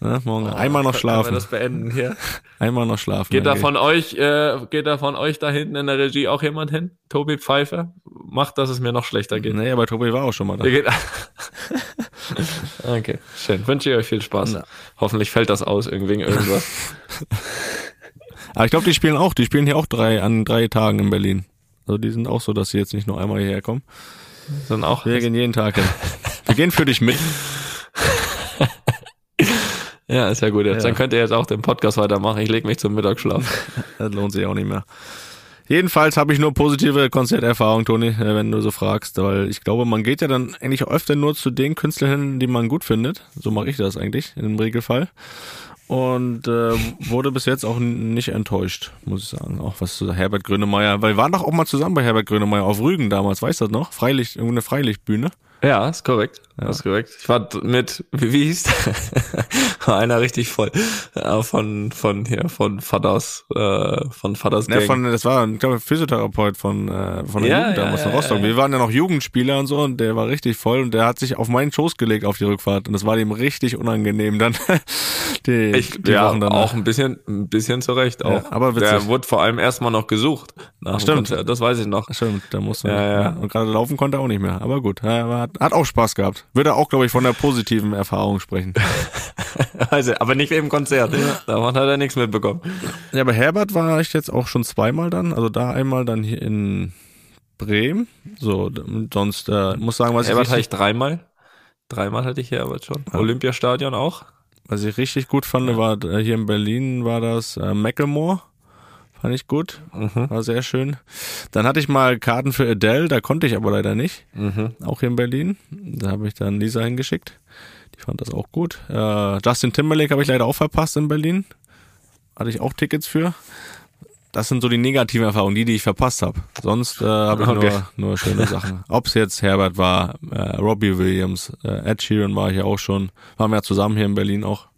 Speaker 3: Na, morgen einmal noch schlafen.
Speaker 4: das beenden hier? [laughs]
Speaker 3: Einmal noch schlafen.
Speaker 4: Geht da von euch, äh, geht da von euch da hinten in der Regie auch jemand hin? Tobi Pfeiffer? Macht, dass es mir noch schlechter
Speaker 3: geh
Speaker 4: geht.
Speaker 3: Nee, aber Tobi war auch schon mal da. [laughs]
Speaker 4: Okay, schön. Wünsche ich euch viel Spaß.
Speaker 3: Na.
Speaker 4: Hoffentlich fällt das aus, irgendwie irgendwas. [laughs]
Speaker 3: Aber ich glaube, die spielen auch, die spielen hier auch drei an drei Tagen in Berlin. Also die sind auch so, dass sie jetzt nicht nur einmal hierher kommen.
Speaker 4: Dann auch.
Speaker 3: Wir gehen jeden Tag hin. Wir gehen für dich mit.
Speaker 4: Ja, ist ja gut. Jetzt.
Speaker 3: Ja.
Speaker 4: Dann könnt ihr jetzt auch den Podcast weitermachen. Ich lege mich zum Mittagsschlaf. [laughs]
Speaker 3: Das lohnt sich auch nicht mehr. Jedenfalls habe ich nur positive Konzerterfahrungen, Toni, äh, wenn du so fragst, weil ich glaube, man geht ja dann eigentlich öfter nur zu den Künstlern hin, die man gut findet. So mache ich das eigentlich im Regelfall. Und äh, wurde bis jetzt auch nicht enttäuscht, muss ich sagen. Auch was zu Herbert Grönemeyer, weil wir waren doch auch mal zusammen bei Herbert Grönemeyer auf Rügen damals, weißt du das noch? Freilicht, irgendeine Freilichtbühne.
Speaker 4: Ja, ist korrekt. Das ist korrekt. Ich war mit, wie, wie hieß der? [laughs] war einer richtig voll. Ja, von, von hier, von Vaters, äh, von Vaters Gang.
Speaker 3: von, das war, ich glaube, Physiotherapeut von, äh, von der
Speaker 4: Ja,
Speaker 3: Jugend
Speaker 4: ja,
Speaker 3: damals in
Speaker 4: ja,
Speaker 3: Rostock.
Speaker 4: ja,
Speaker 3: Wir waren ja noch Jugendspieler und so und der war richtig voll und der hat sich auf meinen Schoß gelegt auf die Rückfahrt und das war ihm richtig unangenehm dann [laughs] die,
Speaker 4: ich,
Speaker 3: die
Speaker 4: ja,
Speaker 3: Wochen danach.
Speaker 4: auch ein bisschen, ein bisschen zurecht auch.
Speaker 3: Ja, aber witzig.
Speaker 4: Der wurde vor allem erstmal noch gesucht. Nach dem
Speaker 3: Stimmt.
Speaker 4: Das weiß ich noch.
Speaker 3: Stimmt, da musste
Speaker 4: Ja, ja.
Speaker 3: Und gerade laufen konnte er auch nicht mehr. Aber gut, er hat, hat auch Spaß gehabt. Würde auch, glaube ich, von der positiven Erfahrung sprechen. [laughs]
Speaker 4: Also, aber nicht im Konzert. Davon hat er nichts mitbekommen.
Speaker 3: ja, aber Herbert war ich jetzt auch schon zweimal dann. Also da einmal dann hier in Bremen. So, sonst äh, muss sagen, was
Speaker 4: Herbert
Speaker 3: ich
Speaker 4: hatte
Speaker 3: richtig,
Speaker 4: ich dreimal. Dreimal hatte ich Herbert schon. Olympiastadion auch.
Speaker 3: was ich richtig gut fand, war äh, hier in Berlin war das äh, Macklemore. Fand ich gut.
Speaker 4: Mhm.
Speaker 3: War sehr schön. Dann hatte ich mal Karten für Adele, da konnte ich aber leider nicht.
Speaker 4: Mhm.
Speaker 3: Auch hier in Berlin. Da habe ich dann Lisa hingeschickt. Die fand das auch gut. Äh, Justin Timberlake habe ich leider auch verpasst in Berlin. Hatte ich auch Tickets für. Das sind so die negativen Erfahrungen, die, die ich verpasst habe. Sonst äh, habe ich
Speaker 4: Okay.
Speaker 3: nur, nur schöne Sachen. [laughs] Ob es jetzt Herbert war, äh, Robbie Williams, äh, Ed Sheeran war ich ja auch schon. Waren wir ja zusammen hier in Berlin auch.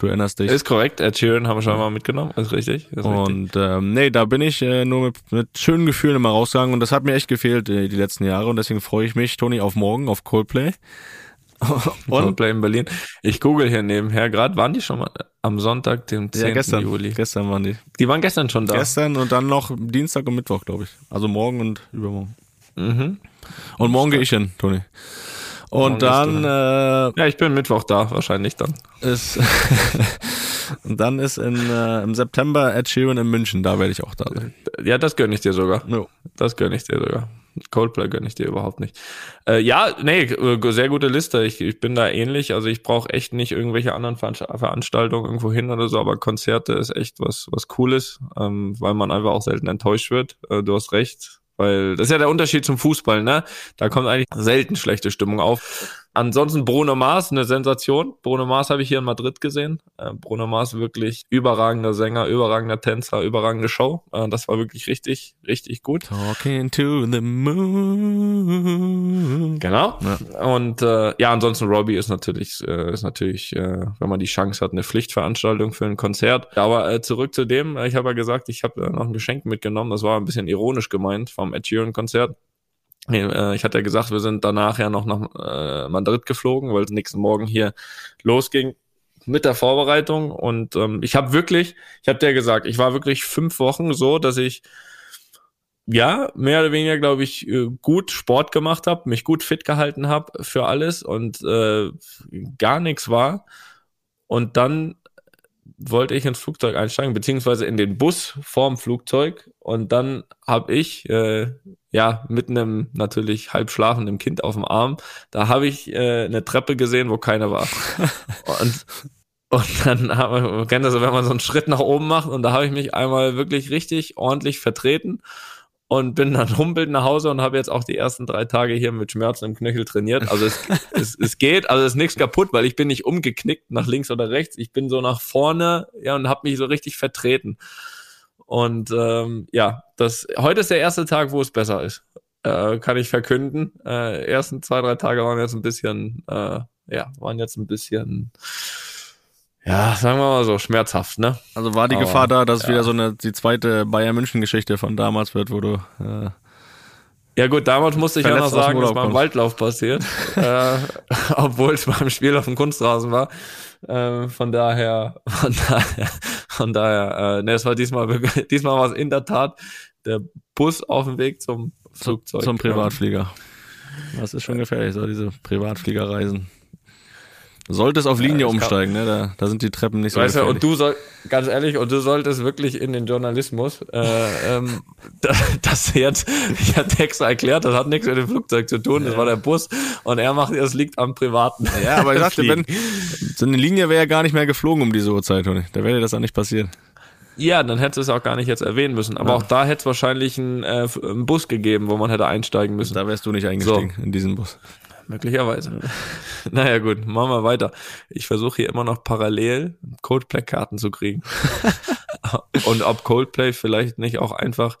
Speaker 3: Du erinnerst dich.
Speaker 4: Ist korrekt. Ed Sheeran haben wir schon mal mitgenommen. Ist richtig. Ist richtig.
Speaker 3: Und ähm, nee, da bin ich äh, nur mit, mit schönen Gefühlen immer rausgegangen und das hat mir echt gefehlt äh, die letzten Jahre und deswegen freue ich mich, Toni, auf morgen, auf Coldplay. [laughs]
Speaker 4: Coldplay in Berlin. Ich google hier nebenher gerade. Waren die schon mal am Sonntag, dem 10.
Speaker 3: ja, gestern,
Speaker 4: Juli?
Speaker 3: gestern waren die.
Speaker 4: Die waren gestern schon da.
Speaker 3: Gestern und dann noch Dienstag und Mittwoch, glaube ich. Also morgen und übermorgen.
Speaker 4: Mhm.
Speaker 3: Und morgen gehe ich hin, Toni. Und dann äh,
Speaker 4: Ja, ich bin Mittwoch da, wahrscheinlich dann.
Speaker 3: ist [laughs] und dann ist in, äh, im September Ed Sheeran in München, da werde ich auch da sein.
Speaker 4: Ja, das gönne ich dir sogar.
Speaker 3: Jo.
Speaker 4: Das gönne ich dir sogar. Coldplay gönne ich dir überhaupt nicht. Äh, ja, nee, äh, sehr gute Liste. Ich, ich bin da ähnlich. Also ich brauche echt nicht irgendwelche anderen Veranst- Veranstaltungen irgendwo hin oder so, aber Konzerte ist echt was, was Cooles, ähm, weil man einfach auch selten enttäuscht wird. Äh, du hast recht. Weil das ist ja der Unterschied zum Fußball, ne? Da kommt eigentlich selten schlechte Stimmung auf. Ansonsten Bruno Mars, eine Sensation. Bruno Mars habe ich hier in Madrid gesehen. Äh, Bruno Mars wirklich überragender Sänger, überragender Tänzer, überragende Show. Äh, das war wirklich richtig, richtig gut.
Speaker 3: Talking to the moon.
Speaker 4: Genau.
Speaker 3: Ja.
Speaker 4: Und äh, ja, ansonsten Robbie ist natürlich, äh, ist natürlich, wenn man die Chance hat, eine Pflichtveranstaltung für ein Konzert. Aber zurück zu dem, ich habe ja gesagt, ich habe noch ein Geschenk mitgenommen. Das war ein bisschen ironisch gemeint vom Ed Sheeran Konzert. Äh, Ich hatte ja gesagt, wir sind danach ja noch nach äh, Madrid geflogen, weil es nächsten Morgen hier losging mit der Vorbereitung. Und ähm, ich habe wirklich, ich habe dir gesagt, ich war wirklich fünf Wochen so, dass ich ja, mehr oder weniger, glaube ich, äh, gut Sport gemacht habe, mich gut fit gehalten habe für alles und äh, gar nichts war. Und dann wollte ich ins Flugzeug einsteigen, beziehungsweise in den Bus vorm Flugzeug. Und dann habe ich, äh, ja, mit einem natürlich halb schlafenden Kind auf dem Arm, da habe ich äh, eine Treppe gesehen, wo keiner war. [laughs] und und dann haben wir, man kennt das, wenn man so einen Schritt nach oben macht und da habe ich mich einmal wirklich richtig ordentlich vertreten und bin dann [laughs] humpelt nach Hause und habe jetzt auch die ersten drei Tage hier mit Schmerzen im Knöchel trainiert. Also es, [laughs] es, es geht, also es ist nichts kaputt, weil ich bin nicht umgeknickt nach links oder rechts. Ich bin so nach vorne ja und habe mich so richtig vertreten. Und ähm, ja, das heute ist der erste Tag, wo es besser ist. Äh, kann ich verkünden. Äh, ersten zwei, drei Tage waren jetzt ein bisschen, äh, ja, waren jetzt ein bisschen, ja, sagen wir mal so, schmerzhaft, ne?
Speaker 3: Also war die
Speaker 4: Aber,
Speaker 3: Gefahr da, dass es
Speaker 4: ja.
Speaker 3: wieder so eine die zweite Bayern München Geschichte von damals wird, wo du äh,
Speaker 4: Ja gut, damals musste ich ja noch sagen, es
Speaker 3: Urlaub
Speaker 4: war im
Speaker 3: kommst.
Speaker 4: Waldlauf passiert, äh, [laughs] obwohl es beim Spiel auf dem Kunstrasen war. Äh, von daher, von daher, von daher, äh, ne, es war diesmal, wirklich- [laughs] diesmal war es in der Tat der Bus auf dem Weg zum Flugzeug.
Speaker 3: zum Privatflieger. Das ist schon gefährlich, so diese Privatfliegerreisen. Solltest auf Linie
Speaker 4: Ja, das
Speaker 3: umsteigen, ne? Da, da sind die Treppen nicht so
Speaker 4: Weißt du, und du soll, ganz ehrlich, und du solltest wirklich in den Journalismus, äh, [laughs] ähm, da- das jetzt, ich hatte extra erklärt, das hat nichts mit dem Flugzeug zu tun, das war der Bus und er macht, es liegt am Privaten.
Speaker 3: Ja, aber ich sagte, wenn, so eine Linie wäre ja gar nicht mehr geflogen um diese Uhrzeit, Toni. Da wäre dir das auch nicht passiert.
Speaker 4: Ja, dann hättest du es auch gar nicht jetzt erwähnen müssen, aber auch da hätte es wahrscheinlich einen, äh, einen Bus gegeben, wo man hätte einsteigen müssen.
Speaker 3: Da wärst du nicht eingestiegen in diesen Bus.
Speaker 4: Möglicherweise. [laughs] naja, gut, machen wir weiter. Ich versuche hier immer noch parallel Coldplay-Karten zu kriegen. [laughs] Und ob Coldplay vielleicht nicht auch einfach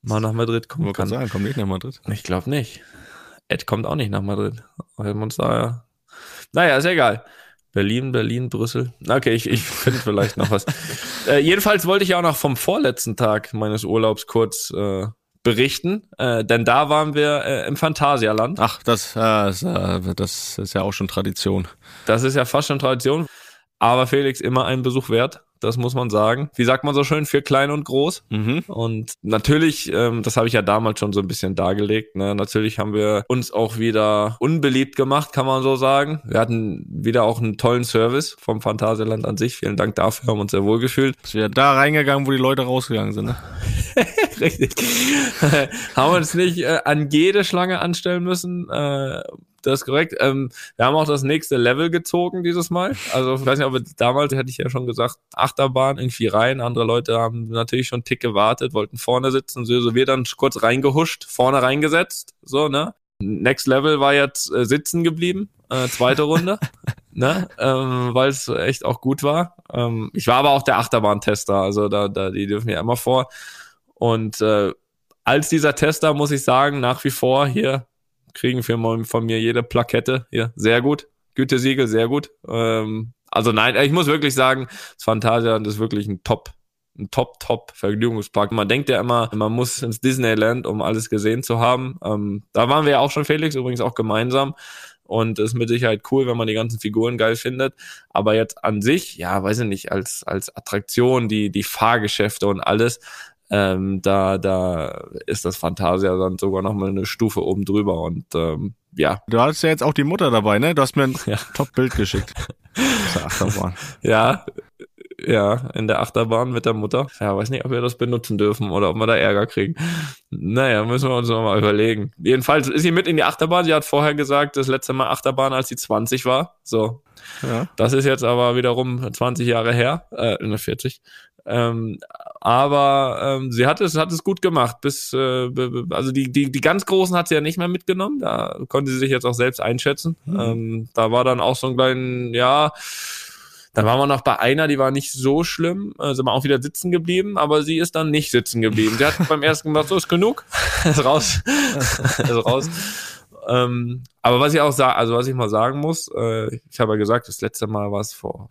Speaker 4: mal nach Madrid kommen
Speaker 3: gerade
Speaker 4: kann.
Speaker 3: sagen, komm nicht nach Madrid.
Speaker 4: Ich glaube nicht. Ed kommt auch nicht nach Madrid. Man uns da ja. Naja, ist egal. Berlin, Berlin, Brüssel. Okay, ich, ich finde vielleicht noch was. [laughs] Äh, jedenfalls wollte ich ja auch noch vom vorletzten Tag meines Urlaubs kurz äh, berichten, äh, denn da waren wir äh, im Phantasialand.
Speaker 3: Ach, das, äh, das, äh, das ist ja auch schon Tradition.
Speaker 4: Das ist ja fast schon Tradition. Aber Felix immer einen Besuch wert. Das muss man sagen. Wie sagt man so schön, für klein und groß.
Speaker 3: Mhm.
Speaker 4: Und natürlich, ähm, das habe ich ja damals schon so ein bisschen dargelegt, ne? natürlich haben wir uns auch wieder unbeliebt gemacht, kann man so sagen. Wir hatten wieder auch einen tollen Service vom Phantasialand an sich. Vielen Dank dafür, haben uns sehr wohl gefühlt.
Speaker 3: Ist wieder da reingegangen, wo die Leute rausgegangen sind, ne? [laughs] [laughs]
Speaker 4: Richtig. haben wir uns nicht äh, an jede Schlange anstellen müssen. Äh, das ist korrekt. Ähm, wir haben auch das nächste Level gezogen dieses Mal. Also ich weiß nicht, aber damals hätte ich ja schon gesagt, Achterbahn irgendwie rein. Andere Leute haben natürlich schon einen Tick gewartet, wollten vorne sitzen. So, so wir dann kurz reingehuscht, vorne reingesetzt. So, ne? Next Level war jetzt äh, sitzen geblieben. Äh, zweite Runde. [laughs] ne? ähm, weil es echt auch gut war. Ähm, ich war aber auch der Achterbahntester, also da, da die dürfen ja immer vor. Und äh, als dieser Tester muss ich sagen, nach wie vor hier kriegen wir von von mir jede Plakette hier sehr gut. Gütesiegel, sehr gut. Ähm, also nein, ich muss wirklich sagen, das Phantasialand ist wirklich ein Top, ein Top, Top Vergnügungspark. Man denkt ja immer, man muss ins Disneyland, um alles gesehen zu haben. Ähm, da waren wir ja auch schon, Felix, übrigens auch gemeinsam. Und ist mit Sicherheit cool, wenn man die ganzen Figuren geil findet. Aber jetzt an sich, ja, weiß ich nicht, als, als Attraktion, die, die Fahrgeschäfte und alles, ähm, da, da ist das Phantasialand sogar noch mal eine Stufe oben drüber. Und ähm, ja,
Speaker 3: Du hattest ja jetzt auch die Mutter dabei, ne? Du hast mir ein
Speaker 4: Ja.
Speaker 3: Top-Bild geschickt. Achterbahn. [laughs]
Speaker 4: Ja, ja, in der Achterbahn mit der Mutter. Ja, weiß nicht, ob wir das benutzen dürfen oder ob wir da Ärger kriegen. Naja, müssen wir uns noch mal überlegen. Jedenfalls ist sie mit in die Achterbahn. Sie hat vorher gesagt, das letzte Mal Achterbahn, als sie 20 war. So,
Speaker 3: Ja.
Speaker 4: das ist jetzt aber wiederum 20 Jahre her, äh, ne, 40. Ähm, aber ähm, sie hat es, hat es gut gemacht. Bis, äh, also die, die, die ganz Großen hat sie ja nicht mehr mitgenommen. Da konnte sie sich jetzt auch selbst einschätzen. Ähm, da war dann auch so ein kleinen, ja, dann waren wir noch bei einer, die war nicht so schlimm, äh, sind wir auch wieder sitzen geblieben, aber sie ist dann nicht sitzen geblieben. Sie hat [laughs] beim ersten gesagt, so ist genug, [laughs] ist raus, [laughs] ist raus. Ähm, aber was ich auch sage, also was ich mal sagen muss, äh, ich habe ja gesagt, das letzte Mal war es vor,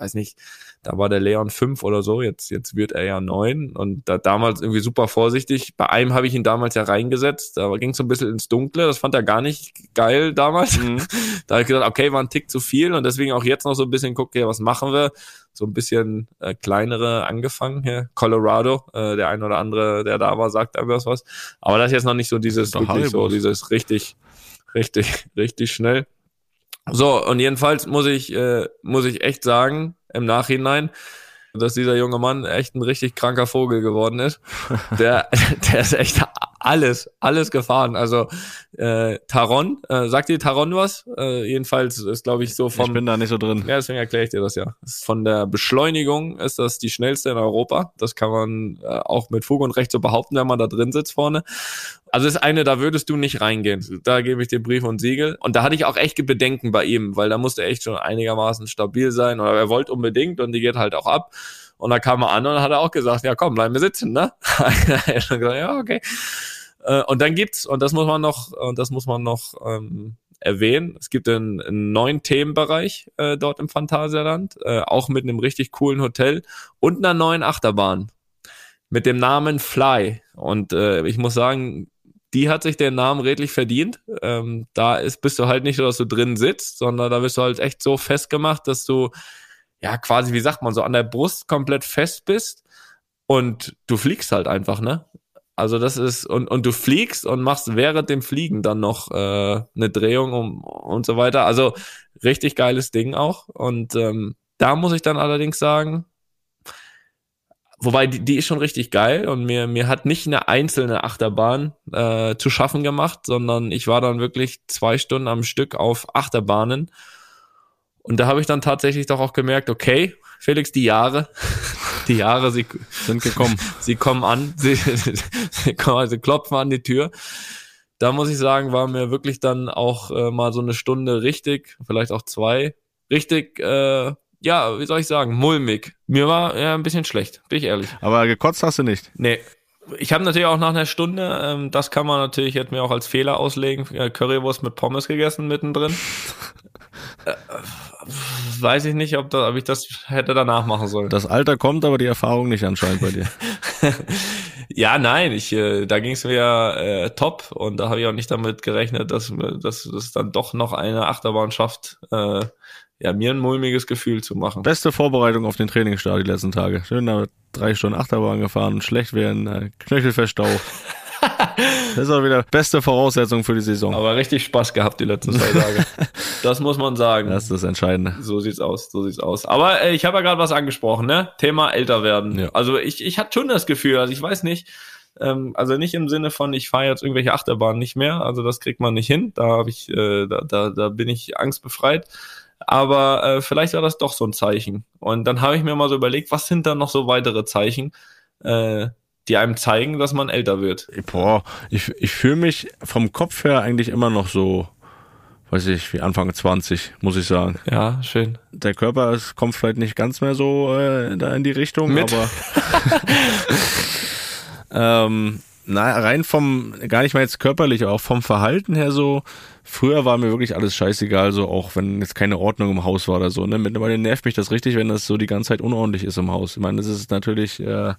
Speaker 4: weiß nicht, da war der Leon fünf oder so, jetzt, jetzt wird er ja neun und da damals irgendwie super vorsichtig. Bei einem habe ich ihn damals ja reingesetzt, da ging es so ein bisschen ins Dunkle, das fand er gar nicht geil damals. [laughs] Da habe ich gesagt, okay, war ein Tick zu viel und deswegen auch jetzt noch so ein bisschen gucke, ja, was machen wir? So ein bisschen äh, kleinere angefangen hier. Colorado, äh, der ein oder andere, der da war, sagt einem das was. Aber das ist jetzt noch nicht so dieses, wirklich so, dieses richtig, richtig, richtig schnell. So, und jedenfalls muss ich, äh, muss ich echt sagen, im Nachhinein, dass dieser junge Mann echt ein richtig kranker Vogel geworden ist. [laughs] Der, [laughs] der ist echt alles, alles gefahren. Also äh, Taron, äh, sagt dir Taron was? Äh, jedenfalls ist, glaube ich, so
Speaker 3: Ich
Speaker 4: vom
Speaker 3: bin da nicht so drin.
Speaker 4: ja, deswegen erkläre ich dir das ja. Von der Beschleunigung ist das die schnellste in Europa. Das kann man äh, auch mit Fug und Recht so behaupten, wenn man da drin sitzt vorne. Also ist eine, da würdest du nicht reingehen. Da gebe ich dir Brief und Siegel. Und da hatte ich auch echt Bedenken bei ihm, weil da musste er echt schon einigermaßen stabil sein. Oder er wollte unbedingt und die geht halt auch ab. Und da kam er an und hat er auch gesagt, ja komm, bleib mir sitzen, ne? [laughs] gesagt, ja, okay. Äh, Und dann gibt's, und das muss man noch, und das muss man noch ähm, erwähnen, es gibt einen, einen neuen Themenbereich äh, dort im Phantasialand, äh, auch mit einem richtig coolen Hotel und einer neuen Achterbahn mit dem Namen Fly. Und äh, ich muss sagen, die hat sich den Namen redlich verdient. Ähm, da ist, bist du halt nicht so, dass du drin sitzt, sondern da bist du halt echt so festgemacht, dass du ja quasi, wie sagt man, so an der Brust komplett fest bist und du fliegst halt einfach, ne? Also das ist, und, und du fliegst und machst während dem Fliegen dann noch äh, eine Drehung um, und so weiter. Also richtig geiles Ding auch. Und ähm, da muss ich dann allerdings sagen, wobei die, die ist schon richtig geil und mir, mir hat nicht eine einzelne Achterbahn äh, zu schaffen gemacht, sondern ich war dann wirklich zwei Stunden am Stück auf Achterbahnen. Und da habe ich dann tatsächlich doch auch gemerkt, okay, Felix, die Jahre, [laughs] die Jahre, sie
Speaker 3: Sind gekommen.
Speaker 4: sie kommen an, [laughs] sie, sie, kommen, sie klopfen an die Tür. Da muss ich sagen, war mir wirklich dann auch äh, mal so eine Stunde richtig, vielleicht auch zwei, richtig, äh, ja, wie soll ich sagen, mulmig. Mir war ja ein bisschen schlecht, bin ich ehrlich.
Speaker 3: Aber gekotzt hast du nicht.
Speaker 4: Nee. Ich habe natürlich auch nach einer Stunde, ähm, das kann man natürlich jetzt mir auch als Fehler auslegen, äh, Currywurst mit Pommes gegessen mittendrin. [laughs] äh, weiß ich nicht, ob, da, ob ich das hätte danach machen sollen.
Speaker 3: Das Alter kommt, aber die Erfahrung nicht anscheinend bei dir. [laughs]
Speaker 4: ja, nein, ich, äh, da ging es mir ja äh, top und da habe ich auch nicht damit gerechnet, dass dass es dann doch noch eine Achterbahn schafft, äh, ja, mir ein mulmiges Gefühl zu machen.
Speaker 3: Beste Vorbereitung auf den Trainingsstart die letzten Tage. Schön da drei Stunden Achterbahn gefahren, schlecht werden, äh, Knöchel verstaucht. [laughs] Das ist auch wieder beste Voraussetzung für die Saison.
Speaker 4: Aber richtig Spaß gehabt die letzten zwei Tage. [laughs] Das muss man sagen.
Speaker 3: Das ist das Entscheidende.
Speaker 4: So sieht's aus, so sieht's aus. Aber äh, ich habe ja gerade was angesprochen, ne? Thema älter werden.
Speaker 3: Ja.
Speaker 4: Also ich, ich hatte schon das Gefühl, also ich weiß nicht, ähm, also nicht im Sinne von, ich fahre jetzt irgendwelche Achterbahnen nicht mehr, also das kriegt man nicht hin. Da habe ich, äh, da, da, da bin ich angstbefreit. Aber äh, vielleicht war das doch so ein Zeichen. Und dann habe ich mir mal so überlegt, was sind da noch so weitere Zeichen, äh, die einem zeigen, dass man älter wird.
Speaker 3: Boah, ich, ich fühle mich vom Kopf her eigentlich immer noch so, weiß ich, wie Anfang 20, muss ich sagen.
Speaker 4: Ja, schön.
Speaker 3: Der Körper ist, kommt vielleicht nicht ganz mehr so äh, da in die Richtung,
Speaker 4: Mit.
Speaker 3: aber [laughs] [laughs] ähm, na, rein vom, gar nicht mal jetzt körperlich, auch vom Verhalten her so, früher war mir wirklich alles scheißegal, so auch wenn jetzt keine Ordnung im Haus war oder so, ne, mittlerweile nervt mich das richtig, wenn das so die ganze Zeit unordentlich ist im Haus. Ich meine, das ist natürlich, äh,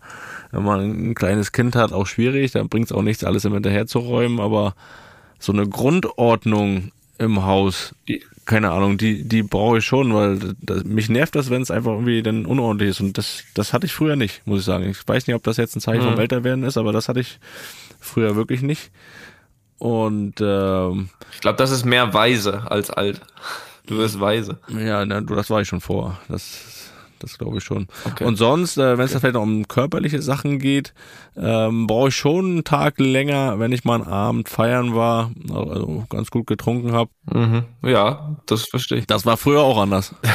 Speaker 3: wenn man ein kleines Kind hat, auch schwierig, da bringt es auch nichts, alles immer hinterher zu räumen, aber so eine Grundordnung im Haus, keine Ahnung, die, die brauche ich schon, weil das, mich nervt das, wenn es einfach irgendwie dann unordentlich ist. Und das, das hatte ich früher nicht, muss ich sagen. Ich weiß nicht, ob das jetzt ein Zeichen
Speaker 4: Mhm.
Speaker 3: vom Älterwerden ist, aber das hatte ich früher wirklich nicht. Und ähm,
Speaker 4: Ich glaube, das ist mehr weise als alt. Du wirst weise.
Speaker 3: ja, na, du, das war ich schon vor. Das, das glaube ich schon.
Speaker 4: Okay.
Speaker 3: Und sonst, äh, wenn es vielleicht noch um körperliche Sachen geht, ähm, brauche ich schon einen Tag länger, wenn ich mal einen Abend feiern war, also ganz gut getrunken habe.
Speaker 4: Mhm. Ja, das verstehe ich.
Speaker 3: Das war früher auch anders. [laughs]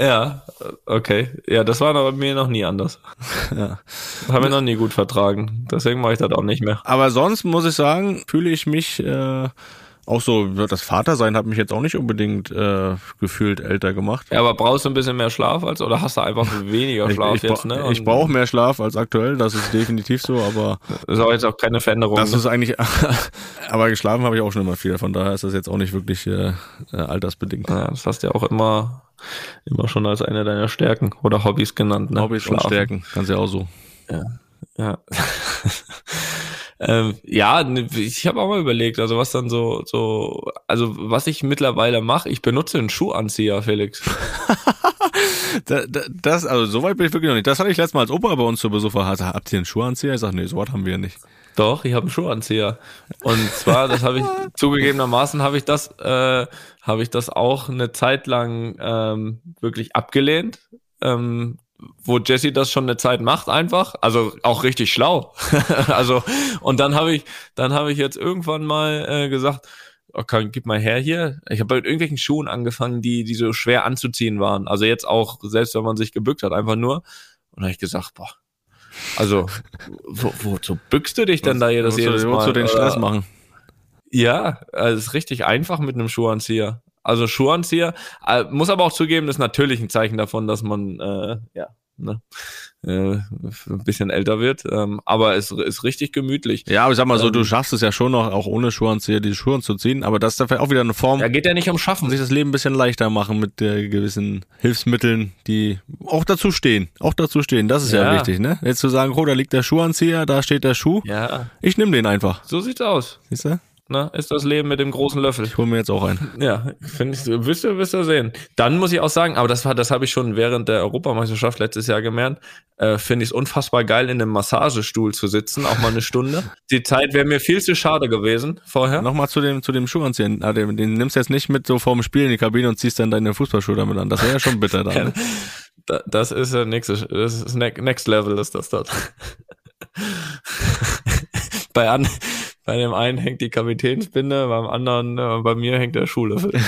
Speaker 4: Ja, okay. Ja, das war bei mir noch nie anders. [laughs]
Speaker 3: Ja.
Speaker 4: Haben wir noch nie gut vertragen. Deswegen mache ich das auch nicht mehr.
Speaker 3: Aber sonst muss ich sagen, fühle ich mich äh, auch so, das Vatersein hat mich jetzt auch nicht unbedingt äh, gefühlt älter gemacht.
Speaker 4: Ja, aber brauchst du ein bisschen mehr Schlaf als oder hast du einfach [laughs] weniger Schlaf
Speaker 3: ich, ich,
Speaker 4: jetzt, ne?
Speaker 3: ich brauche mehr Schlaf als aktuell, das ist definitiv so, aber
Speaker 4: ist auch jetzt auch keine Veränderung.
Speaker 3: das
Speaker 4: ne?
Speaker 3: ist eigentlich, [laughs] aber geschlafen habe ich auch schon immer viel, von daher ist das jetzt auch nicht wirklich äh, äh, altersbedingt.
Speaker 4: ja, das hast du ja auch immer, immer schon als eine deiner Stärken oder Hobbys genannt. Ne?
Speaker 3: Hobbys und
Speaker 4: Schlafen.
Speaker 3: Stärken, ganz ja auch so.
Speaker 4: Ja. [laughs] ähm, ja, ne, ich habe auch mal überlegt, also was dann so, so, also was ich mittlerweile mache, ich benutze einen Schuhanzieher, Felix. [laughs]
Speaker 3: Da, da, das, also so weit bin ich wirklich noch nicht. Das hatte ich letztes Mal als Opa bei uns zu Besuch. Hatte, habt ihr einen Schuhanzieher? Ich sag, nee, so was haben wir nicht.
Speaker 4: Doch, ich habe einen Schuhanzieher. Und zwar, das habe ich [laughs] zugegebenermaßen habe ich das, äh, habe ich das auch eine Zeit lang ähm, wirklich abgelehnt. Ähm, wo Jesse das schon eine Zeit macht einfach, also auch richtig schlau. [laughs] also und dann habe ich, dann habe ich jetzt irgendwann mal äh, gesagt, okay, gib mal her hier. Ich habe mit irgendwelchen Schuhen angefangen, die die so schwer anzuziehen waren. Also jetzt auch selbst wenn man sich gebückt hat, einfach nur. Und dann habe ich gesagt, boah, also wo, wozu bückst du dich denn da jedes,
Speaker 3: Wozu-
Speaker 4: jedes Mal?
Speaker 3: wozu den Stress
Speaker 4: Oder-
Speaker 3: machen?
Speaker 4: ja, also es ist richtig einfach mit einem Schuhanzieher. Also Schuhanzieher, äh, muss aber auch zugeben, das ist natürlich ein Zeichen davon, dass man äh, ja ne, äh, ein bisschen älter wird. Ähm, aber es ist richtig gemütlich.
Speaker 3: Ja, aber ich sag mal so,
Speaker 4: Ähm,
Speaker 3: du schaffst es ja schon noch, auch ohne Schuhanzieher die Schuhe zu ziehen, aber das ist dafür auch wieder eine Form,
Speaker 4: Ja, geht ja nicht um Schaffen.
Speaker 3: sich das Leben ein bisschen leichter machen mit äh, gewissen Hilfsmitteln, die auch dazu stehen. Auch dazu stehen, das ist ja,
Speaker 4: Ja.
Speaker 3: wichtig, ne? Jetzt zu sagen, oh, da liegt der Schuhanzieher, da steht der Schuh.
Speaker 4: Ja,
Speaker 3: Ich nehme den einfach.
Speaker 4: so sieht's aus.
Speaker 3: Siehst du?
Speaker 4: Ne, ist das Leben mit dem großen Löffel.
Speaker 3: Ich hole mir jetzt auch ein.
Speaker 4: Ja, finde ich, wirst du, wirst du sehen. Dann muss ich auch sagen, aber das war, das habe ich schon während der Europameisterschaft letztes Jahr gemerkt, äh, finde ich es unfassbar geil, in einem Massagestuhl zu sitzen, auch mal eine Stunde. Die Zeit wäre mir viel zu schade gewesen vorher.
Speaker 3: Nochmal zu dem, zu dem Schuh anziehen. Ah, den, den nimmst du jetzt nicht mit so vorm Spiel in die Kabine und ziehst dann deine Fußballschuhe damit an. Das wäre ja schon bitter dann. Ne? [laughs]
Speaker 4: Da, das ist der nächste, das ist Next Level ist das dort. [laughs] bei, an, bei dem einen hängt die Kapitänsbinde, beim anderen, äh, bei mir hängt der Schuhlöffel. [laughs]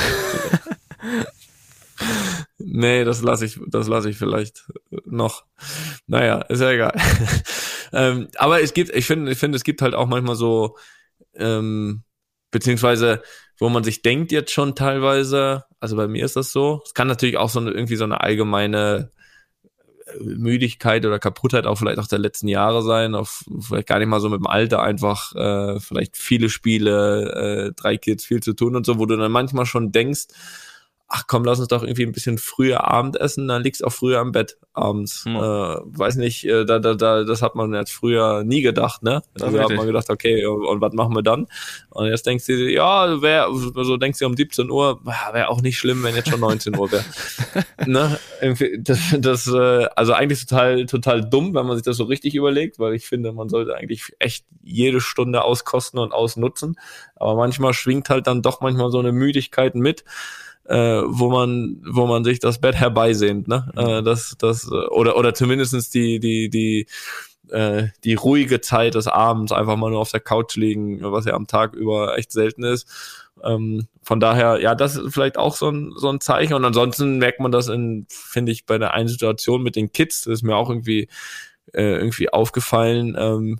Speaker 4: nee, das lasse ich, das lasse ich vielleicht noch. Naja, ist ja egal. [laughs] ähm, aber es gibt, ich finde, ich finde, es gibt halt auch manchmal so, ähm, beziehungsweise, wo man sich denkt jetzt schon teilweise, also bei mir ist das so, es kann natürlich auch so eine, irgendwie so eine allgemeine Müdigkeit oder Kaputtheit auch vielleicht auch der letzten Jahre sein, auf vielleicht gar nicht mal so mit dem Alter einfach äh, vielleicht viele Spiele, äh, drei Kids, viel zu tun und so, wo du dann manchmal schon denkst, ach komm, lass uns doch irgendwie ein bisschen früher Abend essen, dann liegst auch früher am Bett abends. Mhm. Äh, weiß nicht, äh, da, da, da, das hat man jetzt früher nie gedacht, ne? Da also hat man gedacht, okay, und, und was machen wir dann? Und jetzt denkst du, ja, wär, so denkst du um 17 Uhr, wäre auch nicht schlimm, wenn jetzt schon 19 Uhr wäre. [laughs] ne? Das, das, äh, also eigentlich total, total dumm, wenn man sich das so richtig überlegt, weil ich finde, man sollte eigentlich echt jede Stunde auskosten und ausnutzen. Aber manchmal schwingt halt dann doch manchmal so eine Müdigkeit mit äh, wo man, wo man sich das Bett herbeisehnt, ne? Mhm. Äh, das, das, oder, oder zumindestens die, die, die, äh, die ruhige Zeit des Abends einfach mal nur auf der Couch liegen, was ja am Tag über echt selten ist. Ähm, von daher, ja, das ist vielleicht auch so ein, so ein Zeichen. Und ansonsten merkt man das in, finde ich, bei der einen Situation mit den Kids, das ist mir auch irgendwie, äh, irgendwie aufgefallen. Ähm,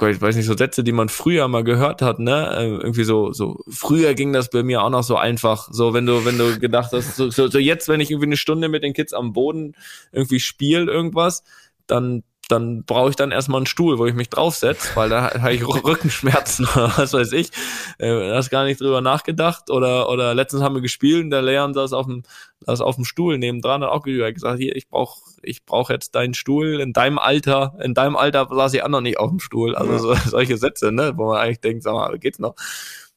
Speaker 4: ich weiß nicht, so Sätze, die man früher mal gehört hat, ne? Äh, irgendwie so, so, früher ging das bei mir auch noch so einfach. So, wenn du, wenn du gedacht hast, so, so, so jetzt, wenn ich irgendwie eine Stunde mit den Kids am Boden irgendwie spiele irgendwas, dann dann brauche ich dann erstmal einen Stuhl, wo ich mich draufsetze, weil da habe ich Rückenschmerzen oder [laughs] was weiß ich. Äh, hast gar nicht drüber nachgedacht. Oder, oder letztens haben wir gespielt und der Leon saß auf dem, saß auf dem Stuhl nebendran und auch gesagt, hier, ich brauche ich brauch jetzt deinen Stuhl in deinem Alter, in deinem Alter saß ich auch noch nicht auf dem Stuhl. Also so, [laughs] solche Sätze, ne, wo man eigentlich denkt, sag mal, geht's noch?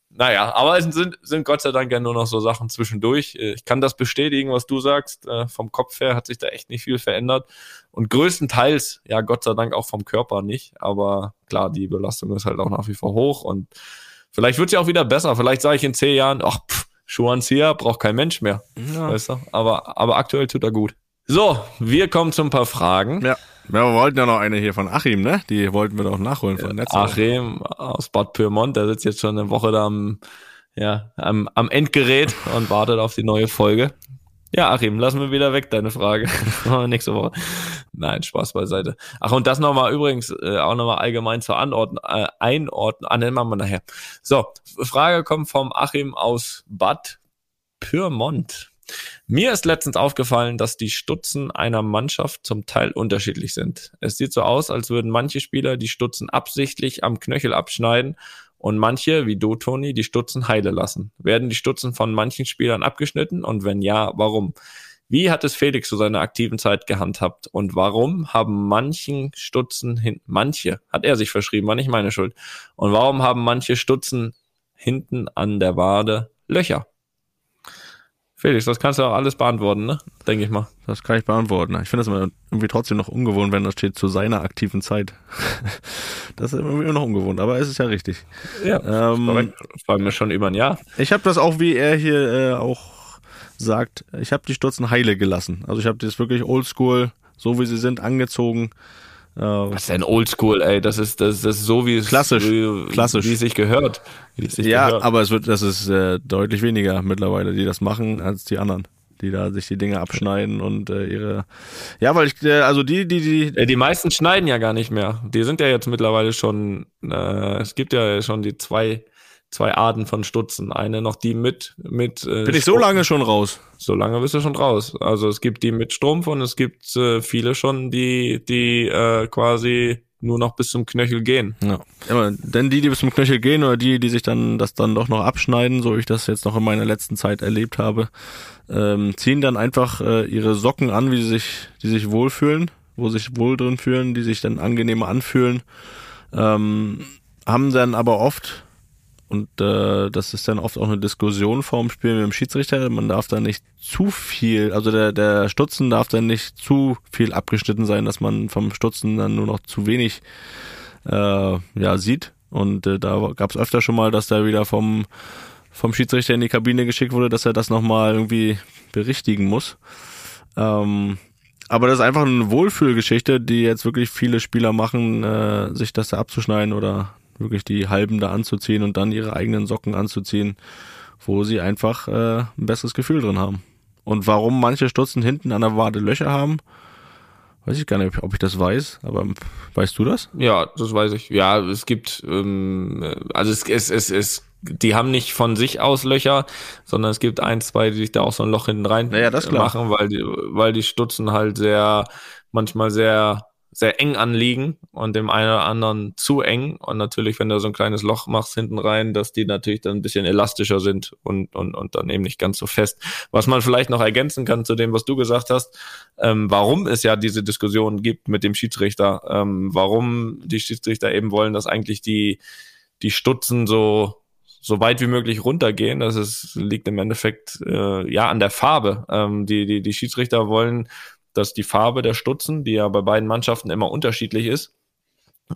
Speaker 4: Naja, aber es sind, sind Gott sei Dank ja nur noch so Sachen zwischendurch. Ich kann das bestätigen, was du sagst. Äh, vom Kopf her hat sich da echt nicht viel verändert. Und größtenteils, ja, Gott sei Dank auch vom Körper nicht. Aber klar, die Belastung ist halt auch nach wie vor hoch. Und vielleicht wird es ja auch wieder besser. Vielleicht sage ich in zehn Jahren, ach, pff, Schuhanzieher braucht kein Mensch mehr. Ja. Weißt du? Aber, aber aktuell tut er gut. So, wir kommen zu ein paar Fragen.
Speaker 3: Ja. Ja, wir wollten ja noch eine hier von Achim, ne? Die wollten wir doch nachholen von
Speaker 4: letzter Achim aus Bad Pyrmont, der sitzt jetzt schon eine Woche da am, ja, am, am Endgerät [laughs] und wartet auf die neue Folge. Ja, Achim, lassen wir wieder weg deine Frage. [laughs] Nächste Woche. Nein, Spaß beiseite. Ach, und das nochmal übrigens, äh, auch nochmal allgemein zur Anordnung, äh, Einordnung, ah, nennen wir mal nachher. So, Frage kommt vom Achim aus Bad Pyrmont. Mir ist letztens aufgefallen, dass die Stutzen einer Mannschaft zum Teil unterschiedlich sind. Es sieht so aus, als würden manche Spieler die Stutzen absichtlich am Knöchel abschneiden und manche, wie du, Toni, die Stutzen heile lassen. Werden die Stutzen von manchen Spielern abgeschnitten und wenn ja, warum? Wie hat es Felix zu seiner aktiven Zeit gehandhabt und warum haben manchen Stutzen hin, manche, hat er sich verschrieben, war nicht meine Schuld. Und warum haben manche Stutzen hinten an der Wade Löcher? Felix, das kannst du auch alles beantworten, ne? Denke ich mal.
Speaker 3: Das kann ich beantworten. Ich finde das irgendwie trotzdem noch ungewohnt, wenn das steht zu seiner aktiven Zeit. [laughs] das ist irgendwie immer noch ungewohnt, aber es ist ja richtig.
Speaker 4: Ja, ähm, Vor allem schon über ein Jahr.
Speaker 3: Ich habe das auch, wie er hier äh, auch sagt, ich habe die Stutzen heile gelassen. Also ich habe das wirklich oldschool, so wie sie sind, angezogen.
Speaker 4: Was ist denn Oldschool, ey? Das ist, das, das ist so, wie es,
Speaker 3: klassisch,
Speaker 4: wie,
Speaker 3: klassisch.
Speaker 4: wie es sich gehört. Es sich
Speaker 3: ja, gehört. aber es wird, das ist äh, deutlich weniger mittlerweile, die das machen, als die anderen die da sich die Dinge abschneiden und äh, ihre ja weil ich äh, also die die die
Speaker 4: die meisten schneiden ja gar nicht mehr die sind ja jetzt mittlerweile schon äh, es gibt ja schon die zwei zwei Arten von Stutzen. Eine noch die mit mit.
Speaker 3: Äh, Bin ich so lange schon raus?
Speaker 4: So lange bist du schon raus. Also es gibt die mit Strumpf und es gibt äh, viele schon, die die äh, quasi nur noch bis zum Knöchel gehen.
Speaker 3: Ja. ja. Denn die, die bis zum Knöchel gehen oder die, die sich dann das dann doch noch abschneiden, so ich das jetzt noch in meiner letzten Zeit erlebt habe, ähm, ziehen dann einfach äh, ihre Socken an, wie sie sich, die sich wohlfühlen, wo sich wohl drin fühlen, die sich dann angenehmer anfühlen, ähm, haben dann aber oft und äh, das ist dann oft auch eine Diskussion vorm Spiel mit dem Schiedsrichter. Man darf da nicht zu viel, also der, der Stutzen darf dann nicht zu viel abgeschnitten sein, dass man vom Stutzen dann nur noch zu wenig äh, ja, sieht. Und äh, da gab es öfter schon mal, dass der wieder vom, vom Schiedsrichter in die Kabine geschickt wurde, dass er das nochmal irgendwie berichtigen muss. Ähm, aber das ist einfach eine Wohlfühlgeschichte, die jetzt wirklich viele Spieler machen, äh, sich das da abzuschneiden oder wirklich die halben da anzuziehen und dann ihre eigenen Socken anzuziehen, wo sie einfach äh, ein besseres Gefühl drin haben. Und warum manche Stutzen hinten an der Wade Löcher haben, weiß ich gar nicht, ob ich das weiß, aber weißt du das?
Speaker 4: Ja, das weiß ich. Ja, es gibt, ähm, also es, es, es, es die haben nicht von sich aus Löcher, sondern es gibt ein, zwei, die sich da auch so ein Loch hinten rein
Speaker 3: naja, das klar.
Speaker 4: machen, weil die, weil die Stutzen halt sehr, manchmal sehr sehr eng anliegen und dem einen oder anderen zu eng. Und natürlich, wenn du so ein kleines Loch machst hinten rein, dass die natürlich dann ein bisschen elastischer sind und, und, und dann eben nicht ganz so fest. Was man vielleicht noch ergänzen kann zu dem, was du gesagt hast, ähm, warum es ja diese Diskussion gibt mit dem Schiedsrichter, ähm, warum die Schiedsrichter eben wollen, dass eigentlich die, die Stutzen so so weit wie möglich runtergehen. Das ist, liegt im Endeffekt äh, ja an der Farbe. Ähm, die, die, die Schiedsrichter wollen dass die Farbe der Stutzen, die ja bei beiden Mannschaften immer unterschiedlich ist,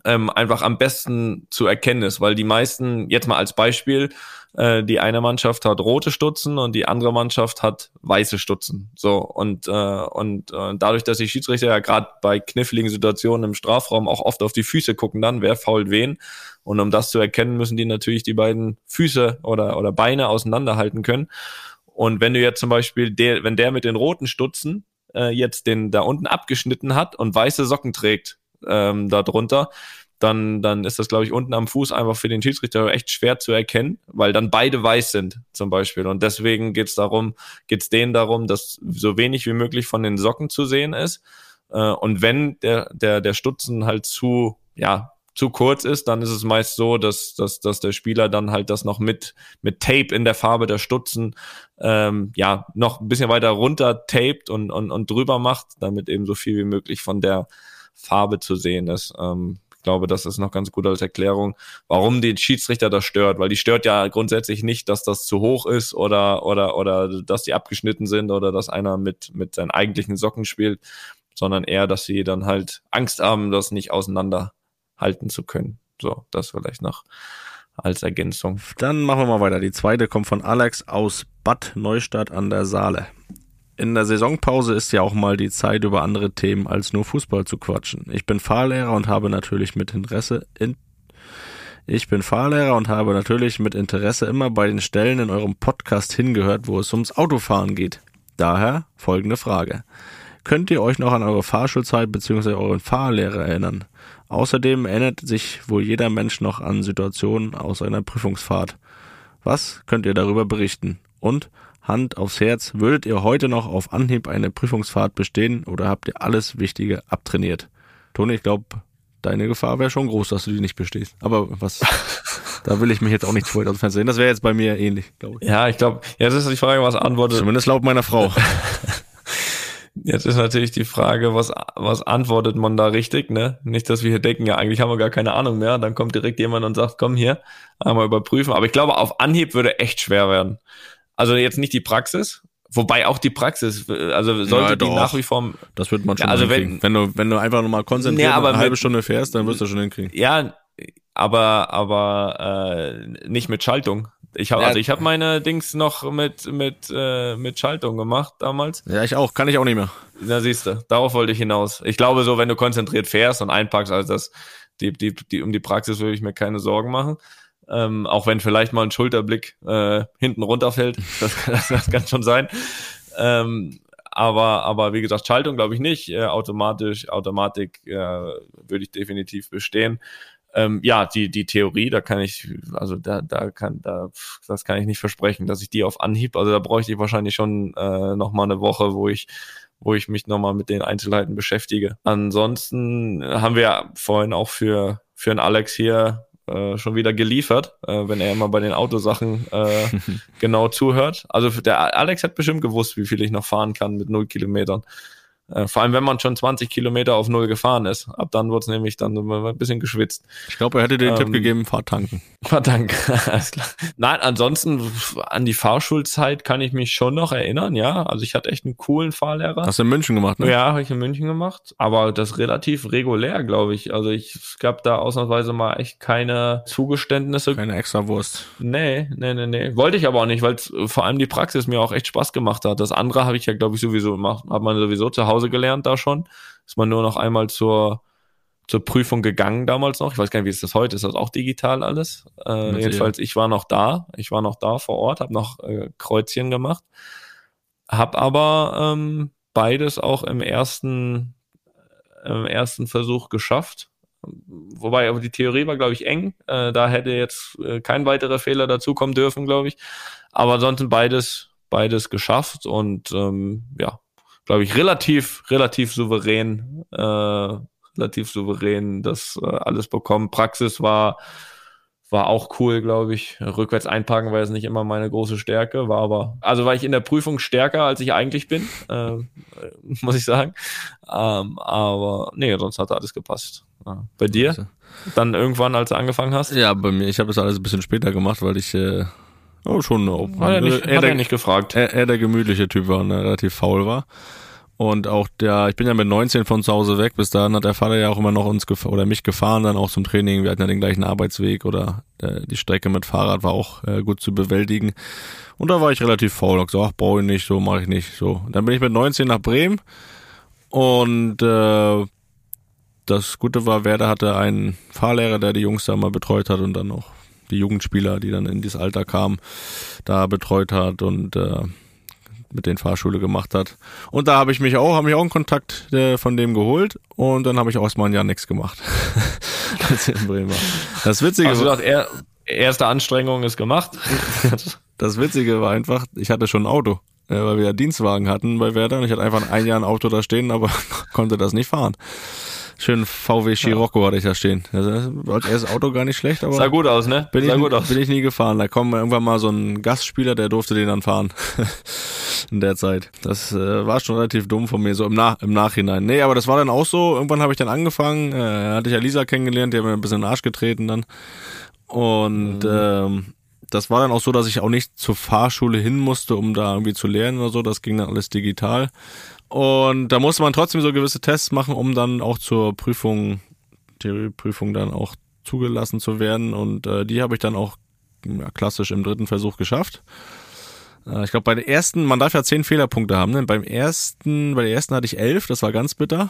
Speaker 4: ähm, einfach am besten zu erkennen ist, weil die meisten, jetzt mal als Beispiel, äh, die eine Mannschaft hat rote Stutzen und die andere Mannschaft hat weiße Stutzen. So und äh, und äh, dadurch, dass die Schiedsrichter ja gerade bei kniffligen Situationen im Strafraum auch oft auf die Füße gucken, dann wer fault wen und um das zu erkennen, müssen die natürlich die beiden Füße oder oder Beine auseinanderhalten können. Und wenn du jetzt zum Beispiel der, wenn der mit den roten Stutzen äh, jetzt den da unten abgeschnitten hat und weiße Socken trägt ähm, da drunter, dann, dann ist das, glaube ich, unten am Fuß einfach für den Schiedsrichter echt schwer zu erkennen, weil dann beide weiß sind, zum Beispiel. Und deswegen geht es darum, geht es denen darum, dass so wenig wie möglich von den Socken zu sehen ist. Äh, und wenn der, der, der Stutzen halt zu, ja, zu kurz ist, dann ist es meist so, dass, dass, dass der Spieler dann halt das noch mit, mit Tape in der Farbe der Stutzen ähm, ja noch ein bisschen weiter runter taped und, und, und drüber macht, damit eben so viel wie möglich von der Farbe zu sehen ist. Ähm, ich glaube, das ist noch ganz gut als Erklärung, warum den Schiedsrichter das stört, weil die stört ja grundsätzlich nicht, dass das zu hoch ist oder, oder, oder dass die abgeschnitten sind oder dass einer mit, mit seinen eigentlichen Socken spielt, sondern eher, dass sie dann halt Angst haben, das nicht auseinander halten zu können. So, das vielleicht noch als Ergänzung.
Speaker 3: Dann machen wir mal weiter. Die zweite kommt von Alex aus Bad Neustadt an der Saale. In der Saisonpause ist ja auch mal die Zeit, über andere Themen als nur Fußball zu quatschen. Ich bin Fahrlehrer und habe natürlich mit Interesse in ich bin Fahrlehrer und habe natürlich mit Interesse immer bei den Stellen in eurem Podcast hingehört, wo es ums Autofahren geht. Daher folgende Frage. Könnt ihr euch noch an eure Fahrschulzeit bzw. euren Fahrlehrer erinnern? Außerdem erinnert sich wohl jeder Mensch noch an Situationen aus einer Prüfungsfahrt. Was könnt ihr darüber berichten? Und Hand aufs Herz, würdet ihr heute noch auf Anhieb eine Prüfungsfahrt bestehen oder habt ihr alles Wichtige abtrainiert? Toni, ich glaube, deine Gefahr wäre schon groß, dass du die nicht bestehst. Aber was, [laughs] da will ich mich jetzt auch nicht vorher aus dem Fenster sehen. Das wäre jetzt bei mir ähnlich,
Speaker 4: glaube ich. Ja, ich glaube, jetzt ist die Frage, was antwortet.
Speaker 3: Zumindest laut meiner Frau. [laughs]
Speaker 4: Jetzt ist natürlich die Frage, was, was antwortet man da richtig, ne? Nicht, dass wir hier denken, ja, eigentlich haben wir gar keine Ahnung mehr. Dann kommt direkt jemand und sagt, komm hier, einmal überprüfen. Aber ich glaube, auf Anhieb würde echt schwer werden. Also jetzt nicht die Praxis, Wobei auch die Praxis, also sollte ja, die nach wie vor.
Speaker 3: Das wird man schon ja, also
Speaker 4: wenn,
Speaker 3: wenn du wenn du einfach nochmal konzentriert
Speaker 4: ja,
Speaker 3: eine halbe Stunde fährst, dann wirst du schon hinkriegen.
Speaker 4: Ja, aber aber äh, nicht mit Schaltung. Ich habe ja. also ich habe meine Dings noch mit mit äh, mit Schaltung gemacht damals.
Speaker 3: Ja, ich auch, kann ich auch nicht mehr.
Speaker 4: Da siehst du, darauf wollte ich hinaus. Ich glaube so, wenn du konzentriert fährst und einpackst, also das die die die um die Praxis würde ich mir keine Sorgen machen. Ähm, auch wenn vielleicht mal ein Schulterblick äh, hinten runterfällt, [laughs] das, das, das kann schon sein. Ähm, aber aber wie gesagt, Schaltung glaube ich nicht. Äh, automatisch Automatik äh, würde ich definitiv bestehen ähm, ja, die, die Theorie, da kann ich, also da, da kann, da, das kann ich nicht versprechen, dass ich die auf Anhieb, also da bräuchte ich wahrscheinlich schon äh, nochmal eine Woche, wo ich, wo ich mich nochmal mit den Einzelheiten beschäftige. Ansonsten haben wir ja vorhin auch für, für einen Alex hier äh, schon wieder geliefert, äh, wenn er immer bei den Autosachen äh, [laughs] genau zuhört. Also der Alex hat bestimmt gewusst, wie viel ich noch fahren kann mit null Kilometern. Äh, vor allem, wenn man schon 20 Kilometer auf Null gefahren ist. Ab dann wird's nämlich dann ein bisschen geschwitzt.
Speaker 3: Ich glaube, er hätte dir den
Speaker 4: Ähm,
Speaker 3: Tipp gegeben, fahr tanken.
Speaker 4: Verdammt, [laughs] alles klar. Nein, ansonsten an die Fahrschulzeit kann ich mich schon noch erinnern, ja. Also ich hatte echt einen coolen Fahrlehrer.
Speaker 3: Hast du in München gemacht, ne?
Speaker 4: Ja, habe ich in München gemacht, aber das relativ regulär, glaube ich. Also ich, es gab da ausnahmsweise mal echt keine Zugeständnisse.
Speaker 3: Keine extra Wurst.
Speaker 4: Nee, nee, nee, nee. Wollte ich aber auch nicht, weil vor allem die Praxis mir auch echt Spaß gemacht hat. Das andere habe ich ja, glaube ich, sowieso gemacht. Hat man sowieso zu Hause gelernt da schon. Ist man nur noch einmal zur, zur Prüfung gegangen damals noch. Ich weiß gar nicht, wie ist das heute? Ist das auch digital alles? Äh, jedenfalls, ich war noch da. Ich war noch da vor Ort, habe noch äh, Kreuzchen gemacht. Hab aber ähm, beides auch im ersten, im ersten Versuch geschafft. Wobei, aber die Theorie war, glaube ich, eng. Äh, da hätte jetzt äh, kein weiterer Fehler dazukommen dürfen, glaube ich. Aber ansonsten beides, beides geschafft und ähm, ja, glaube ich, relativ, relativ souverän, äh, relativ souverän das äh, alles bekommen. Praxis war, war auch cool, glaube ich. Rückwärts einparken war jetzt nicht immer meine große Stärke, war aber, also war ich in der Prüfung stärker, als ich eigentlich bin, äh, [laughs] muss ich sagen. Ähm, aber nee, sonst hat alles gepasst. Ja. Bei dir? Dann irgendwann, als du angefangen hast?
Speaker 3: Ja, bei mir, ich habe das alles ein bisschen später gemacht, weil ich äh, oh, schon oh,
Speaker 4: Hat er nicht,
Speaker 3: eher,
Speaker 4: hat er nicht gefragt.
Speaker 3: eher, eher der gemütliche Typ war und äh, relativ faul war. Und auch der, ich bin ja mit 19 von zu Hause weg, bis dahin hat der Vater ja auch immer noch uns oder mich gefahren, dann auch zum Training. Wir hatten ja den gleichen Arbeitsweg oder äh, die Strecke mit Fahrrad war auch äh, gut zu bewältigen. Und da war ich relativ faul und gesagt, ach, brauche ich nicht, so mache ich nicht. So. Dann bin ich mit 19 nach Bremen und äh, das Gute war, Werder hatte einen Fahrlehrer, der die Jungs da mal betreut hat und dann auch die Jugendspieler, die dann in dieses Alter kamen, da betreut hat und äh, mit den Fahrschule gemacht hat. Und da habe ich mich auch, habe mich auch einen Kontakt äh, von dem geholt und dann habe ich auch erstmal ein Jahr nichts gemacht. [laughs] Ich in Bremen war. Das Witzige
Speaker 4: Also,
Speaker 3: war,
Speaker 4: er, erste Anstrengung ist gemacht. [laughs]
Speaker 3: das Witzige war einfach, ich hatte schon ein Auto, äh, weil wir ja Dienstwagen hatten bei Werder und ich hatte einfach ein Jahr ein Auto da stehen, aber [laughs] konnte das nicht fahren. Schön VW Scirocco hatte ich da stehen. Also, als erstes Auto gar nicht schlecht, aber
Speaker 4: Sah gut aus, ne?
Speaker 3: bin,
Speaker 4: Sah
Speaker 3: ich,
Speaker 4: gut aus.
Speaker 3: bin ich nie gefahren. Da kommt irgendwann mal so ein Gastspieler, der durfte den dann fahren. [laughs] In der Zeit. Das äh, war schon relativ dumm von mir, so im, Nach im Nachhinein. Nee, aber das war dann auch so. Irgendwann habe ich dann angefangen. Äh, hatte ich ja Lisa kennengelernt, die hat mir ein bisschen in den Arsch getreten dann. Und ähm, das war dann auch so, dass ich auch nicht zur Fahrschule hin musste, um da irgendwie zu lernen oder so. Das ging dann alles digital. Und da musste man trotzdem so gewisse Tests machen, um dann auch zur Prüfung, Theorieprüfung dann auch zugelassen zu werden. Und äh, die habe ich dann auch ja, klassisch im dritten Versuch geschafft. Äh, ich glaube, bei der ersten, man darf ja zehn Fehlerpunkte haben. Ne? Beim ersten, bei der ersten hatte ich elf, das war ganz bitter.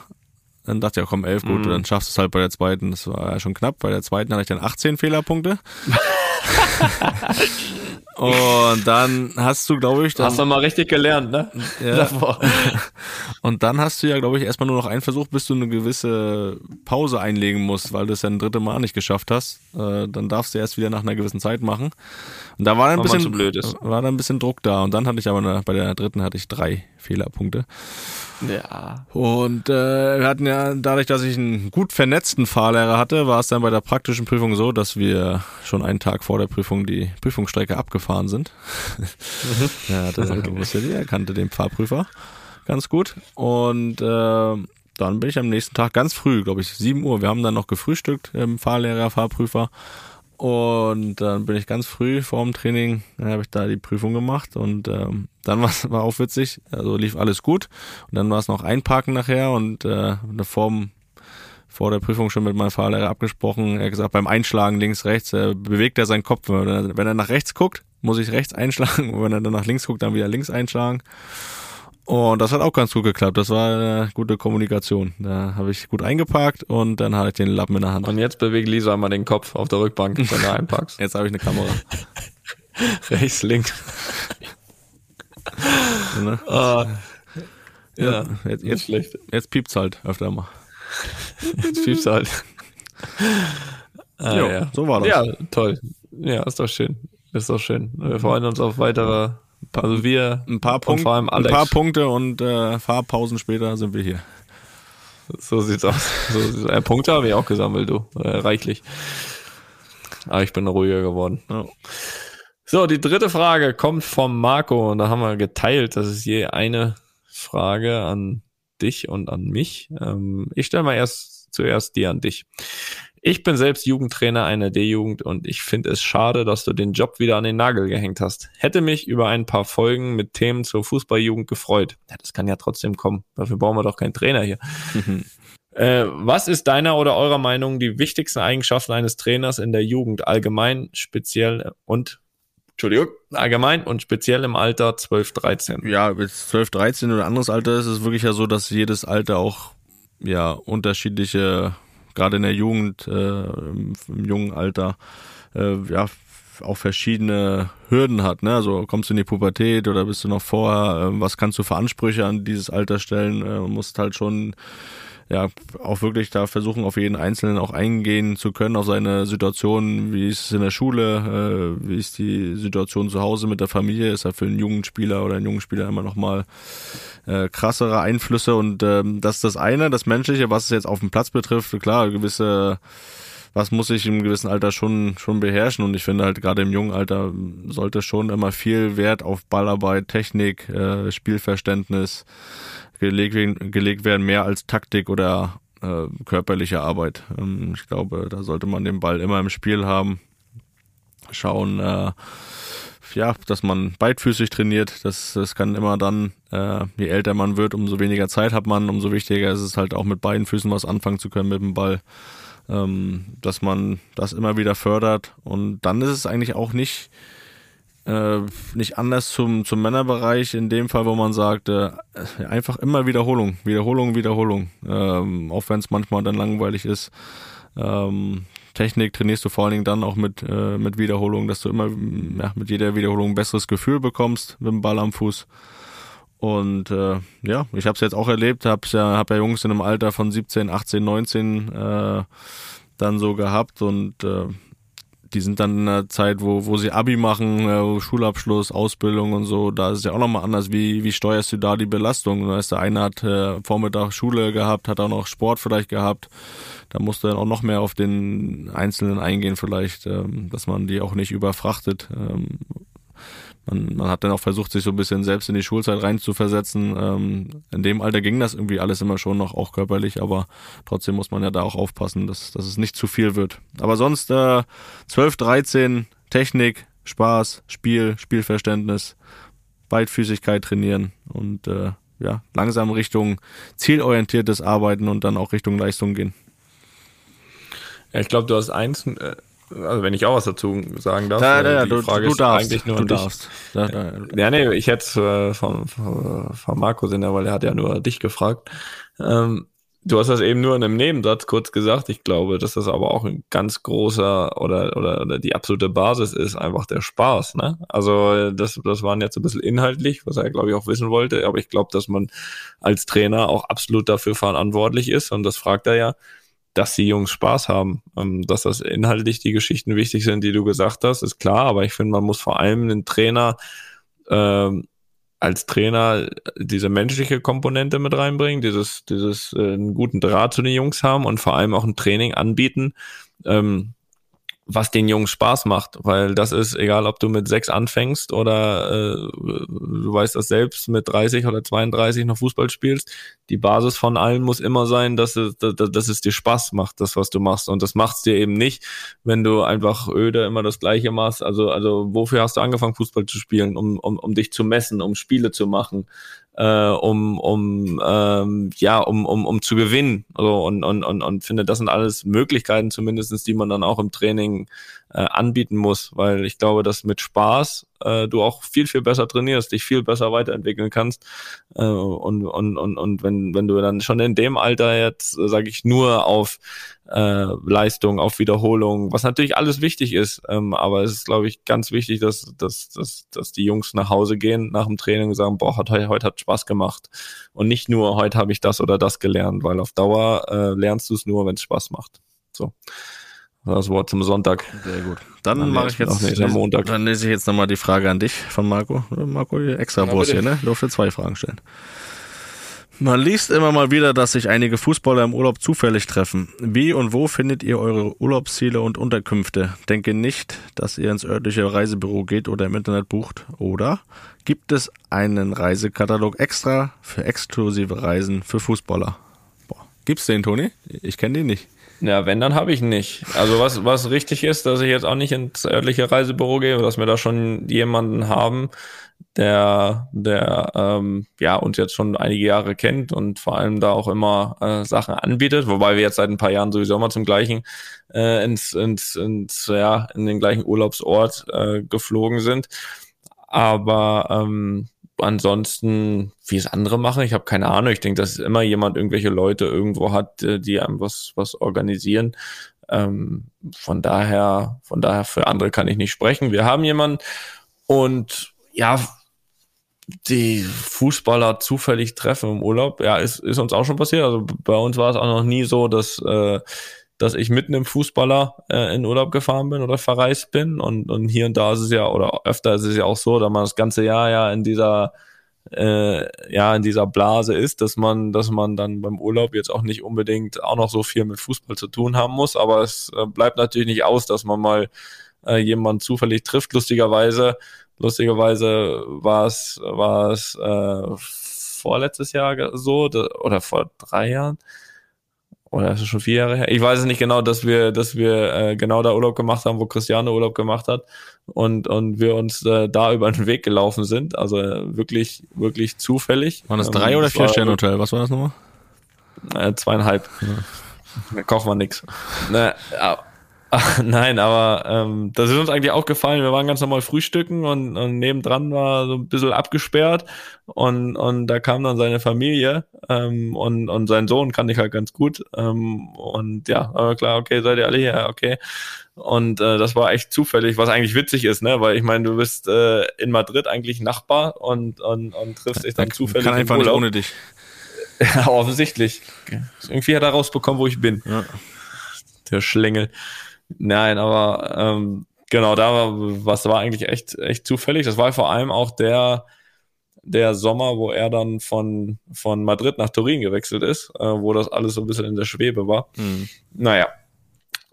Speaker 3: Dann dachte ich, ja, komm, elf, gut,
Speaker 4: Mhm.
Speaker 3: dann schaffst du es halt bei der zweiten. Das war ja schon knapp. Bei der zweiten hatte ich dann 18 Fehlerpunkte. [laughs] Und dann hast du, glaube ich, dann,
Speaker 4: Hast du mal richtig gelernt, ne?
Speaker 3: ja,
Speaker 4: Davor. [laughs]
Speaker 3: und dann hast du ja, glaube ich, erstmal nur noch einen Versuch, bis du eine gewisse Pause einlegen musst, weil du es ja ein dritte Mal nicht geschafft hast. Äh, dann darfst du erst wieder nach einer gewissen Zeit machen. Und da war dann ein bisschen, war dann ein bisschen Druck da. Und dann hatte ich aber bei der dritten hatte ich drei Fehlerpunkte.
Speaker 4: Ja.
Speaker 3: Und äh, wir hatten ja, dadurch, dass ich einen gut vernetzten Fahrlehrer hatte, war es dann bei der praktischen Prüfung so, dass wir schon einen Tag vor der Prüfung die Prüfungsstrecke abgefahren sind. [laughs] ja, hatte, wusste die, er kannte den Fahrprüfer ganz gut. Und äh, dann bin ich am nächsten Tag ganz früh, glaube ich, 7 Uhr. Wir haben dann noch gefrühstückt, ähm, Fahrlehrer, Fahrprüfer. Und dann bin ich ganz früh vor dem Training, habe ich da die Prüfung gemacht und ähm, dann war's, [laughs] war auch witzig, also lief alles gut. Und dann war es noch Einparken nachher und äh, vor, dem- vor der Prüfung schon mit meinem Fahrlehrer abgesprochen. Er hat gesagt, beim Einschlagen links, rechts äh, bewegt er seinen Kopf. Wenn er, wenn er nach rechts guckt, muss ich rechts einschlagen. Und wenn er dann nach links guckt, dann wieder links einschlagen. Und das hat auch ganz gut geklappt. Das war eine gute Kommunikation. Da habe ich gut eingeparkt und dann hatte ich den Lappen in der Hand.
Speaker 4: Und jetzt bewegt Lisa mal den Kopf auf der Rückbank, wenn du einpackst. [laughs]
Speaker 3: Jetzt habe ich eine Kamera. [laughs]
Speaker 4: Rechts, links. [laughs]
Speaker 3: Ne?
Speaker 4: Ah, ja,
Speaker 3: Jetzt, jetzt,
Speaker 4: schlecht.
Speaker 3: jetzt piept's halt öfter mal.
Speaker 4: Jetzt piepst du halt. Ah,
Speaker 3: Jo,
Speaker 4: ja.
Speaker 3: so war das.
Speaker 4: Ja, toll. Ja, ist doch schön. Ist doch schön. Wir freuen uns auf weitere, also wir
Speaker 3: Ein paar,
Speaker 4: und
Speaker 3: Punkte,
Speaker 4: vor allem
Speaker 3: ein
Speaker 4: Alex.
Speaker 3: paar Punkte und äh, Fahrpausen später sind wir hier.
Speaker 4: So sieht's aus. So sieht's, äh, Punkte habe ich auch gesammelt, du. Äh, reichlich. Aber ich bin ruhiger geworden.
Speaker 3: Ja.
Speaker 4: So, die dritte Frage kommt vom Marco und da haben wir geteilt. Das ist je eine Frage an dich und an mich. Ähm, ich stelle mal erst zuerst dir an dich. Ich bin selbst Jugendtrainer einer D-Jugend und ich finde es schade, dass du den Job wieder an den Nagel gehängt hast. Hätte mich über ein paar Folgen mit Themen zur Fußballjugend gefreut. Ja, das kann ja trotzdem kommen. Dafür brauchen wir doch keinen Trainer hier. [laughs] äh, was ist deiner oder eurer Meinung die wichtigsten Eigenschaften eines Trainers in der Jugend allgemein, speziell und Entschuldigung, allgemein und speziell im Alter 12, 13.
Speaker 3: Ja, mit 12, 13 oder anderes Alter ist es wirklich ja so, dass jedes Alter auch ja unterschiedliche gerade in der Jugend, äh, im, jungen Alter, äh, ja, auch verschiedene Hürden hat. Ne? Also kommst du in die Pubertät oder bist du noch vorher, äh, was kannst du für Ansprüche an dieses Alter stellen? Äh, musst halt schon ja auch wirklich da versuchen, auf jeden Einzelnen auch eingehen zu können, auf seine Situation, wie ist es in der Schule, äh, wie ist die Situation zu Hause mit der Familie, ist ja für einen jungen Spieler oder einen jungen Spieler immer nochmal äh, krassere Einflüsse? Und ähm, das ist das eine, das Menschliche, was es jetzt auf dem Platz betrifft, klar, gewisse was muss ich im gewissen Alter schon schon beherrschen? Und ich finde halt gerade im jungen Alter sollte schon immer viel Wert auf Ballarbeit, Technik, äh, Spielverständnis gelegt, gelegt werden, mehr als Taktik oder äh, körperliche Arbeit. Ähm, ich glaube, da sollte man den Ball immer im Spiel haben, schauen, äh, ja, dass man beidfüßig trainiert. Das, das kann immer dann, äh, je älter man wird, umso weniger Zeit hat man, umso wichtiger ist es halt auch mit beiden Füßen was anfangen zu können mit dem Ball. Ähm, dass man das immer wieder fördert. Und dann ist es eigentlich auch nicht, äh, nicht anders zum, zum Männerbereich, in dem Fall, wo man sagt, äh, einfach immer Wiederholung, Wiederholung, Wiederholung. Ähm, auch wenn es manchmal dann langweilig ist. Ähm, Technik trainierst du vor allen Dingen dann auch mit, äh, mit Wiederholung, dass du immer ja, mit jeder Wiederholung ein besseres Gefühl bekommst mit dem Ball am Fuß. Und äh, ja, ich habe es jetzt auch erlebt, habe ja, hab ja Jungs in einem Alter von 17, 18, 19 äh, dann so gehabt und äh, die sind dann in einer Zeit, wo, wo sie Abi machen, äh, Schulabschluss, Ausbildung und so, da ist es ja auch nochmal anders, wie, wie steuerst du da die Belastung? Da ist der eine hat äh, Vormittag Schule gehabt, hat auch noch Sport vielleicht gehabt, da musst du dann auch noch mehr auf den Einzelnen eingehen vielleicht, ähm, dass man die auch nicht überfrachtet. Ähm, man, man hat dann auch versucht, sich so ein bisschen selbst in die Schulzeit reinzuversetzen. Ähm, in dem Alter ging das irgendwie alles immer schon noch, auch körperlich, aber trotzdem muss man ja da auch aufpassen, dass, dass es nicht zu viel wird. Aber sonst äh, 12, 13, Technik, Spaß, Spiel, Spielverständnis, Beidfüßigkeit trainieren und äh, ja, langsam Richtung zielorientiertes Arbeiten und dann auch Richtung Leistung gehen.
Speaker 4: Ja, ich glaube, du hast eins, äh, also wenn ich auch was dazu sagen darf.
Speaker 3: Ja, ja, ja, du, Frage du darfst. Eigentlich nur du darfst.
Speaker 4: Ja, ja, nee, ich hätte es äh, von, von Marco sind, weil er hat ja nur dich gefragt. Ähm, du hast das eben nur in einem Nebensatz kurz gesagt. Ich glaube, dass das aber auch ein ganz großer oder, oder, oder die absolute Basis ist, einfach der Spaß. Ne? Also das, das waren jetzt ein bisschen inhaltlich, was er, glaube ich, auch wissen wollte. Aber ich glaube, dass man als Trainer auch absolut dafür verantwortlich ist. Und das fragt er ja dass die Jungs Spaß haben. Ähm, dass das inhaltlich die Geschichten wichtig sind, die du gesagt hast, ist klar, aber ich finde, man muss vor allem den Trainer ähm, als Trainer diese menschliche Komponente mit reinbringen, dieses, dieses äh, einen guten Draht zu den Jungs haben und vor allem auch ein Training anbieten, ähm, was den Jungs Spaß macht, weil das ist egal, ob du mit sechs anfängst oder äh, du weißt das selbst mit 30 oder 32 noch Fußball spielst. Die Basis von allen muss immer sein, dass es, dass, dass es dir Spaß macht, das was du machst und das macht's dir eben nicht, wenn du einfach öde immer das Gleiche machst. Also also wofür hast du angefangen Fußball zu spielen, um um, um dich zu messen, um Spiele zu machen, äh, um, um ähm, ja, um, um, um zu gewinnen. So, und, und, und, und finde, das sind alles Möglichkeiten, zumindestens, die man dann auch im Training äh, anbieten muss, weil ich glaube, dass mit Spaß äh, du auch viel, viel besser trainierst, dich viel besser weiterentwickeln kannst. Äh, und, und, und, und wenn, wenn du dann schon in dem Alter jetzt, äh, sage ich, nur auf äh, Leistung, auf Wiederholung, was natürlich alles wichtig ist, ähm, aber es ist, glaube ich, ganz wichtig, dass, dass, dass, dass die Jungs nach Hause gehen nach dem Training und sagen, boah, heute, heute hat Spaß gemacht. Und nicht nur, heute habe ich das oder das gelernt, weil auf Dauer äh, lernst du es nur, wenn es Spaß macht. So. Das Wort zum Sonntag.
Speaker 3: Sehr gut. Dann, dann mache ich jetzt
Speaker 4: lese, Montag.
Speaker 3: Dann lese ich jetzt nochmal die Frage an dich von Marco. Marco, extra ja, Wurst hier, ne? Du durfte zwei Fragen stellen. Man liest immer mal wieder, dass sich einige Fußballer im Urlaub zufällig treffen. Wie und wo findet ihr eure Urlaubsziele und Unterkünfte? Denke nicht, dass ihr ins örtliche Reisebüro geht oder im Internet bucht. Oder gibt es einen Reisekatalog extra für exklusive Reisen für Fußballer? Boah. Gibt's den, Toni? Ich kenne den nicht.
Speaker 4: Ja, wenn, dann habe ich nicht. Also was, was richtig ist, dass ich jetzt auch nicht ins örtliche Reisebüro gehe, dass wir da schon jemanden haben, der, der ähm, ja uns jetzt schon einige Jahre kennt und vor allem da auch immer äh, Sachen anbietet, wobei wir jetzt seit ein paar Jahren sowieso immer zum gleichen äh, ins, ins, ins ja in den gleichen Urlaubsort äh, geflogen sind. Aber ähm, ansonsten, wie es andere machen, ich habe keine Ahnung. Ich denke, dass immer jemand irgendwelche Leute irgendwo hat, äh, die einem was was organisieren. Ähm, von daher, von daher für andere kann ich nicht sprechen. Wir haben jemanden und ja, die Fußballer zufällig treffen im Urlaub, ja, ist, ist uns auch schon passiert. Also bei uns war es auch noch nie so, dass, äh, dass ich mitten im Fußballer äh, in Urlaub gefahren bin oder verreist bin. Und, und hier und da ist es ja, oder öfter ist es ja auch so, dass man das ganze Jahr ja in dieser äh, ja in dieser Blase ist, dass man, dass man dann beim Urlaub jetzt auch nicht unbedingt auch noch so viel mit Fußball zu tun haben muss. Aber es äh, bleibt natürlich nicht aus, dass man mal äh, jemanden zufällig trifft. Lustigerweise Lustigerweise war es, war es äh, vorletztes Jahr so oder vor drei Jahren oder ist es schon vier Jahre her? Ich weiß es nicht genau, dass wir, dass wir äh, genau da Urlaub gemacht haben, wo Cristiano Urlaub gemacht hat und und wir uns äh, da über den Weg gelaufen sind. Also äh, wirklich, wirklich zufällig.
Speaker 3: Waren das drei ähm, oder vier Sterne Hotel? Was war das nochmal?
Speaker 4: Äh, zweieinhalb. Ja. Da kochen wir nix. Ne, Ach, [laughs] nein, aber ähm, das ist uns eigentlich auch gefallen. Wir waren ganz normal frühstücken und, und nebendran war so ein bisschen abgesperrt und, und da kam dann seine Familie ähm, und, und sein Sohn kannte ich halt ganz gut. Ähm, und ja, aber klar, okay, seid ihr alle hier, okay. Und äh, das war echt zufällig, was eigentlich witzig ist, ne? Weil ich meine, du bist äh, in Madrid eigentlich Nachbar und, und, und triffst dich dann da zufällig.
Speaker 3: Kann einfach nicht ohne dich. [laughs]
Speaker 4: Ja, offensichtlich. Irgendwie hat er rausbekommen, wo ich bin. Ja. Der Schlängel. Nein, aber ähm, genau, da war, was war eigentlich echt, echt zufällig. Das war vor allem auch der, der Sommer, wo er dann von, von Madrid nach Turin gewechselt ist, äh, wo das alles so ein bisschen in der Schwebe war. Mhm. Naja.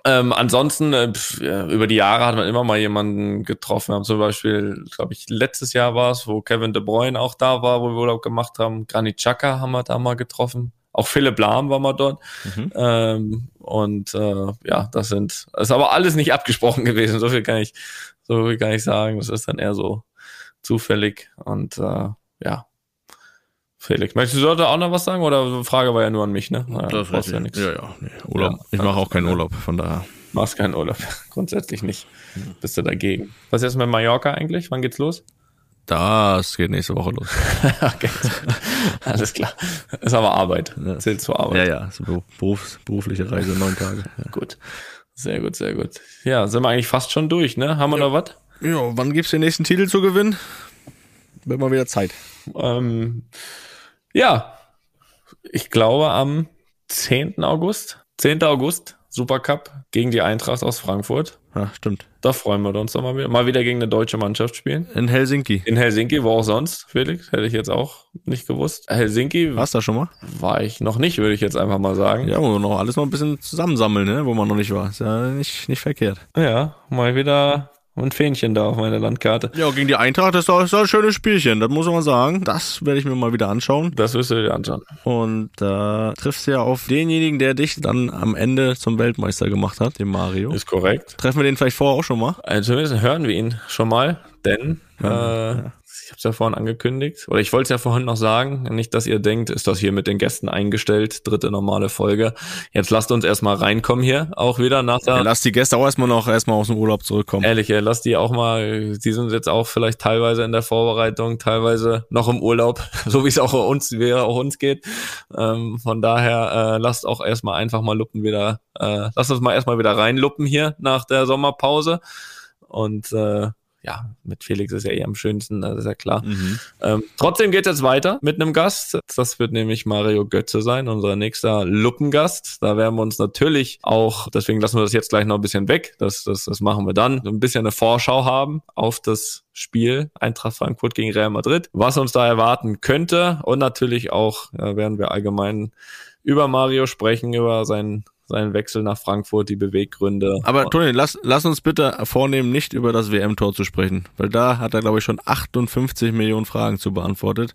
Speaker 4: Ähm, ansonsten, äh, über die Jahre hat man immer mal jemanden getroffen. Wir haben zum Beispiel, glaube ich, letztes Jahr war es, wo Kevin De Bruyne auch da war, wo wir Urlaub gemacht haben. Granit Xhaka haben wir da mal getroffen. Auch Philipp Lahm war mal dort. Mhm. Ähm, und äh, ja, das sind, das ist aber alles nicht abgesprochen [laughs] gewesen. So viel kann ich, so viel kann ich sagen. Das ist dann eher so zufällig. Und äh, ja. Felix, möchtest du da auch noch was sagen? Oder Frage war ja nur an mich, ne?
Speaker 3: Naja, das weiß ja nichts. Ja, ja, nee. Urlaub. Ja, ich mache auch keinen Urlaub, von daher.
Speaker 4: Machst keinen Urlaub. [laughs] Grundsätzlich nicht. Mhm. Bist du dagegen. Was ist jetzt mit Mallorca eigentlich? Wann geht's los?
Speaker 3: Das geht nächste Woche los. [laughs]
Speaker 4: okay. Alles klar. Ist aber Arbeit. Ja. Zählt zur Arbeit.
Speaker 3: Ja, ja. So Berufs, berufliche Reise, neun Tage. Ja.
Speaker 4: Gut. Sehr gut, sehr gut. Ja, sind wir eigentlich fast schon durch, ne? Haben wir ja. noch was?
Speaker 3: Ja, wann gibt's den nächsten Titel zu gewinnen? Wird mal wieder Zeit.
Speaker 4: Ähm, ja, ich glaube am 10. August. 10. August, Supercup gegen die Eintracht aus Frankfurt.
Speaker 3: Ja, stimmt.
Speaker 4: Da freuen wir uns doch mal wieder. Mal wieder gegen eine deutsche Mannschaft spielen.
Speaker 3: In Helsinki.
Speaker 4: In Helsinki, wo auch sonst, Felix? Hätte ich jetzt auch nicht gewusst. Helsinki.
Speaker 3: Warst du da schon mal?
Speaker 4: War ich noch nicht, würde ich jetzt einfach mal sagen.
Speaker 3: Ja, wo wir noch alles noch ein bisschen zusammensammeln, ne? wo man noch nicht war. Ist ja nicht, nicht verkehrt.
Speaker 4: Ja, mal wieder ein Fähnchen da auf meiner Landkarte.
Speaker 3: Ja, gegen die Eintracht doch, ist doch ein schönes Spielchen, das muss man sagen. Das werde ich mir mal wieder anschauen.
Speaker 4: Das wirst du dir anschauen.
Speaker 3: Und da äh, triffst du ja auf denjenigen, der dich dann am Ende zum Weltmeister gemacht hat, den Mario.
Speaker 4: Ist korrekt.
Speaker 3: Treffen wir den vielleicht vorher auch schon mal?
Speaker 4: Also zumindest hören wir ihn schon mal, denn ja, äh, ja ich habe es ja vorhin angekündigt, oder ich wollte es ja vorhin noch sagen, nicht, dass ihr denkt, ist das hier mit den Gästen eingestellt, dritte normale Folge. Jetzt lasst uns erstmal reinkommen hier, auch wieder nach der... Ja,
Speaker 3: lasst die Gäste auch erstmal noch erstmal aus dem Urlaub zurückkommen.
Speaker 4: Ehrlich, ja, lasst die auch mal, die sind jetzt auch vielleicht teilweise in der Vorbereitung, teilweise noch im Urlaub, [laughs] so wie es auch uns, wie auch uns geht. Ähm, von daher äh, lasst auch erstmal einfach mal Luppen wieder, äh, lasst uns mal erstmal wieder reinluppen hier nach der Sommerpause. Und äh, ja, mit Felix ist ja eh am schönsten, das ist ja klar. Mhm. Ähm, trotzdem geht es jetzt weiter mit einem Gast. Das wird nämlich Mario Götze sein, unser nächster Luppengast. Da werden wir uns natürlich auch, deswegen lassen wir das jetzt gleich noch ein bisschen weg, das, das, das machen wir dann, ein bisschen eine Vorschau haben auf das Spiel Eintracht Frankfurt gegen Real Madrid, was uns da erwarten könnte und natürlich auch äh, werden wir allgemein über Mario sprechen, über seinen seinen Wechsel nach Frankfurt, die Beweggründe.
Speaker 3: Aber Toni, lass, lass uns bitte vornehmen, nicht über das WM-Tor zu sprechen, weil da hat er, glaube ich, schon 58 Millionen Fragen zu beantwortet.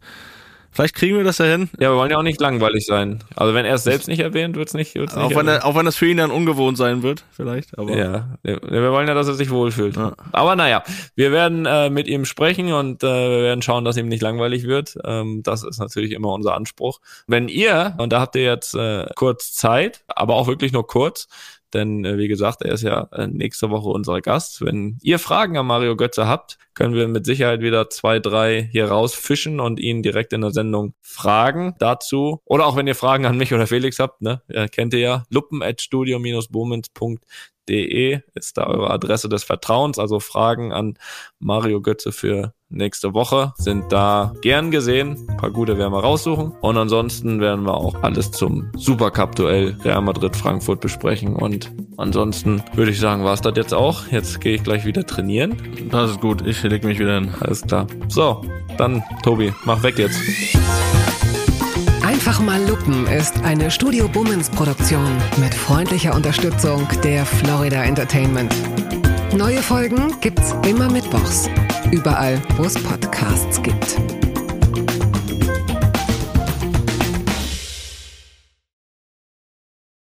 Speaker 3: Vielleicht kriegen wir das ja hin.
Speaker 4: Ja, wir wollen ja auch nicht langweilig sein. Also wenn er es selbst nicht erwähnt, wird's nicht, wird's
Speaker 3: nicht. Auch wenn, er, auch wenn das für ihn dann ungewohnt sein wird, vielleicht. Aber
Speaker 4: ja, wir wollen ja, dass er sich wohlfühlt. Ja. Aber naja, wir werden äh, mit ihm sprechen und äh, wir werden schauen, dass ihm nicht langweilig wird. Ähm, das ist natürlich immer unser Anspruch. Wenn ihr, und da habt ihr jetzt äh, kurz Zeit, aber auch wirklich nur kurz, denn äh, wie gesagt, er ist ja äh, nächste Woche unser Gast. Wenn ihr Fragen an Mario Götze habt, können wir mit Sicherheit wieder zwei, drei hier rausfischen und ihn direkt in der Sendung fragen dazu. Oder auch wenn ihr Fragen an mich oder Felix habt, ne, kennt ihr ja, luppen at studio-bomens.de ist da eure Adresse des Vertrauens. Also Fragen an Mario Götze für nächste Woche sind da gern gesehen. Ein paar gute werden wir raussuchen. Und ansonsten werden wir auch alles zum Supercup-Duell Real Madrid-Frankfurt besprechen. Und ansonsten würde ich sagen, war es das jetzt auch. Jetzt gehe ich gleich wieder trainieren.
Speaker 3: Das ist gut. Ich leg mich wieder hin.
Speaker 4: Alles klar. So, dann Tobi, mach weg jetzt.
Speaker 5: Einfach mal Lupen ist eine Studio Bummens Produktion mit freundlicher Unterstützung der Florida Entertainment. Neue Folgen gibt's immer mittwochs. Überall, wo es Podcasts gibt.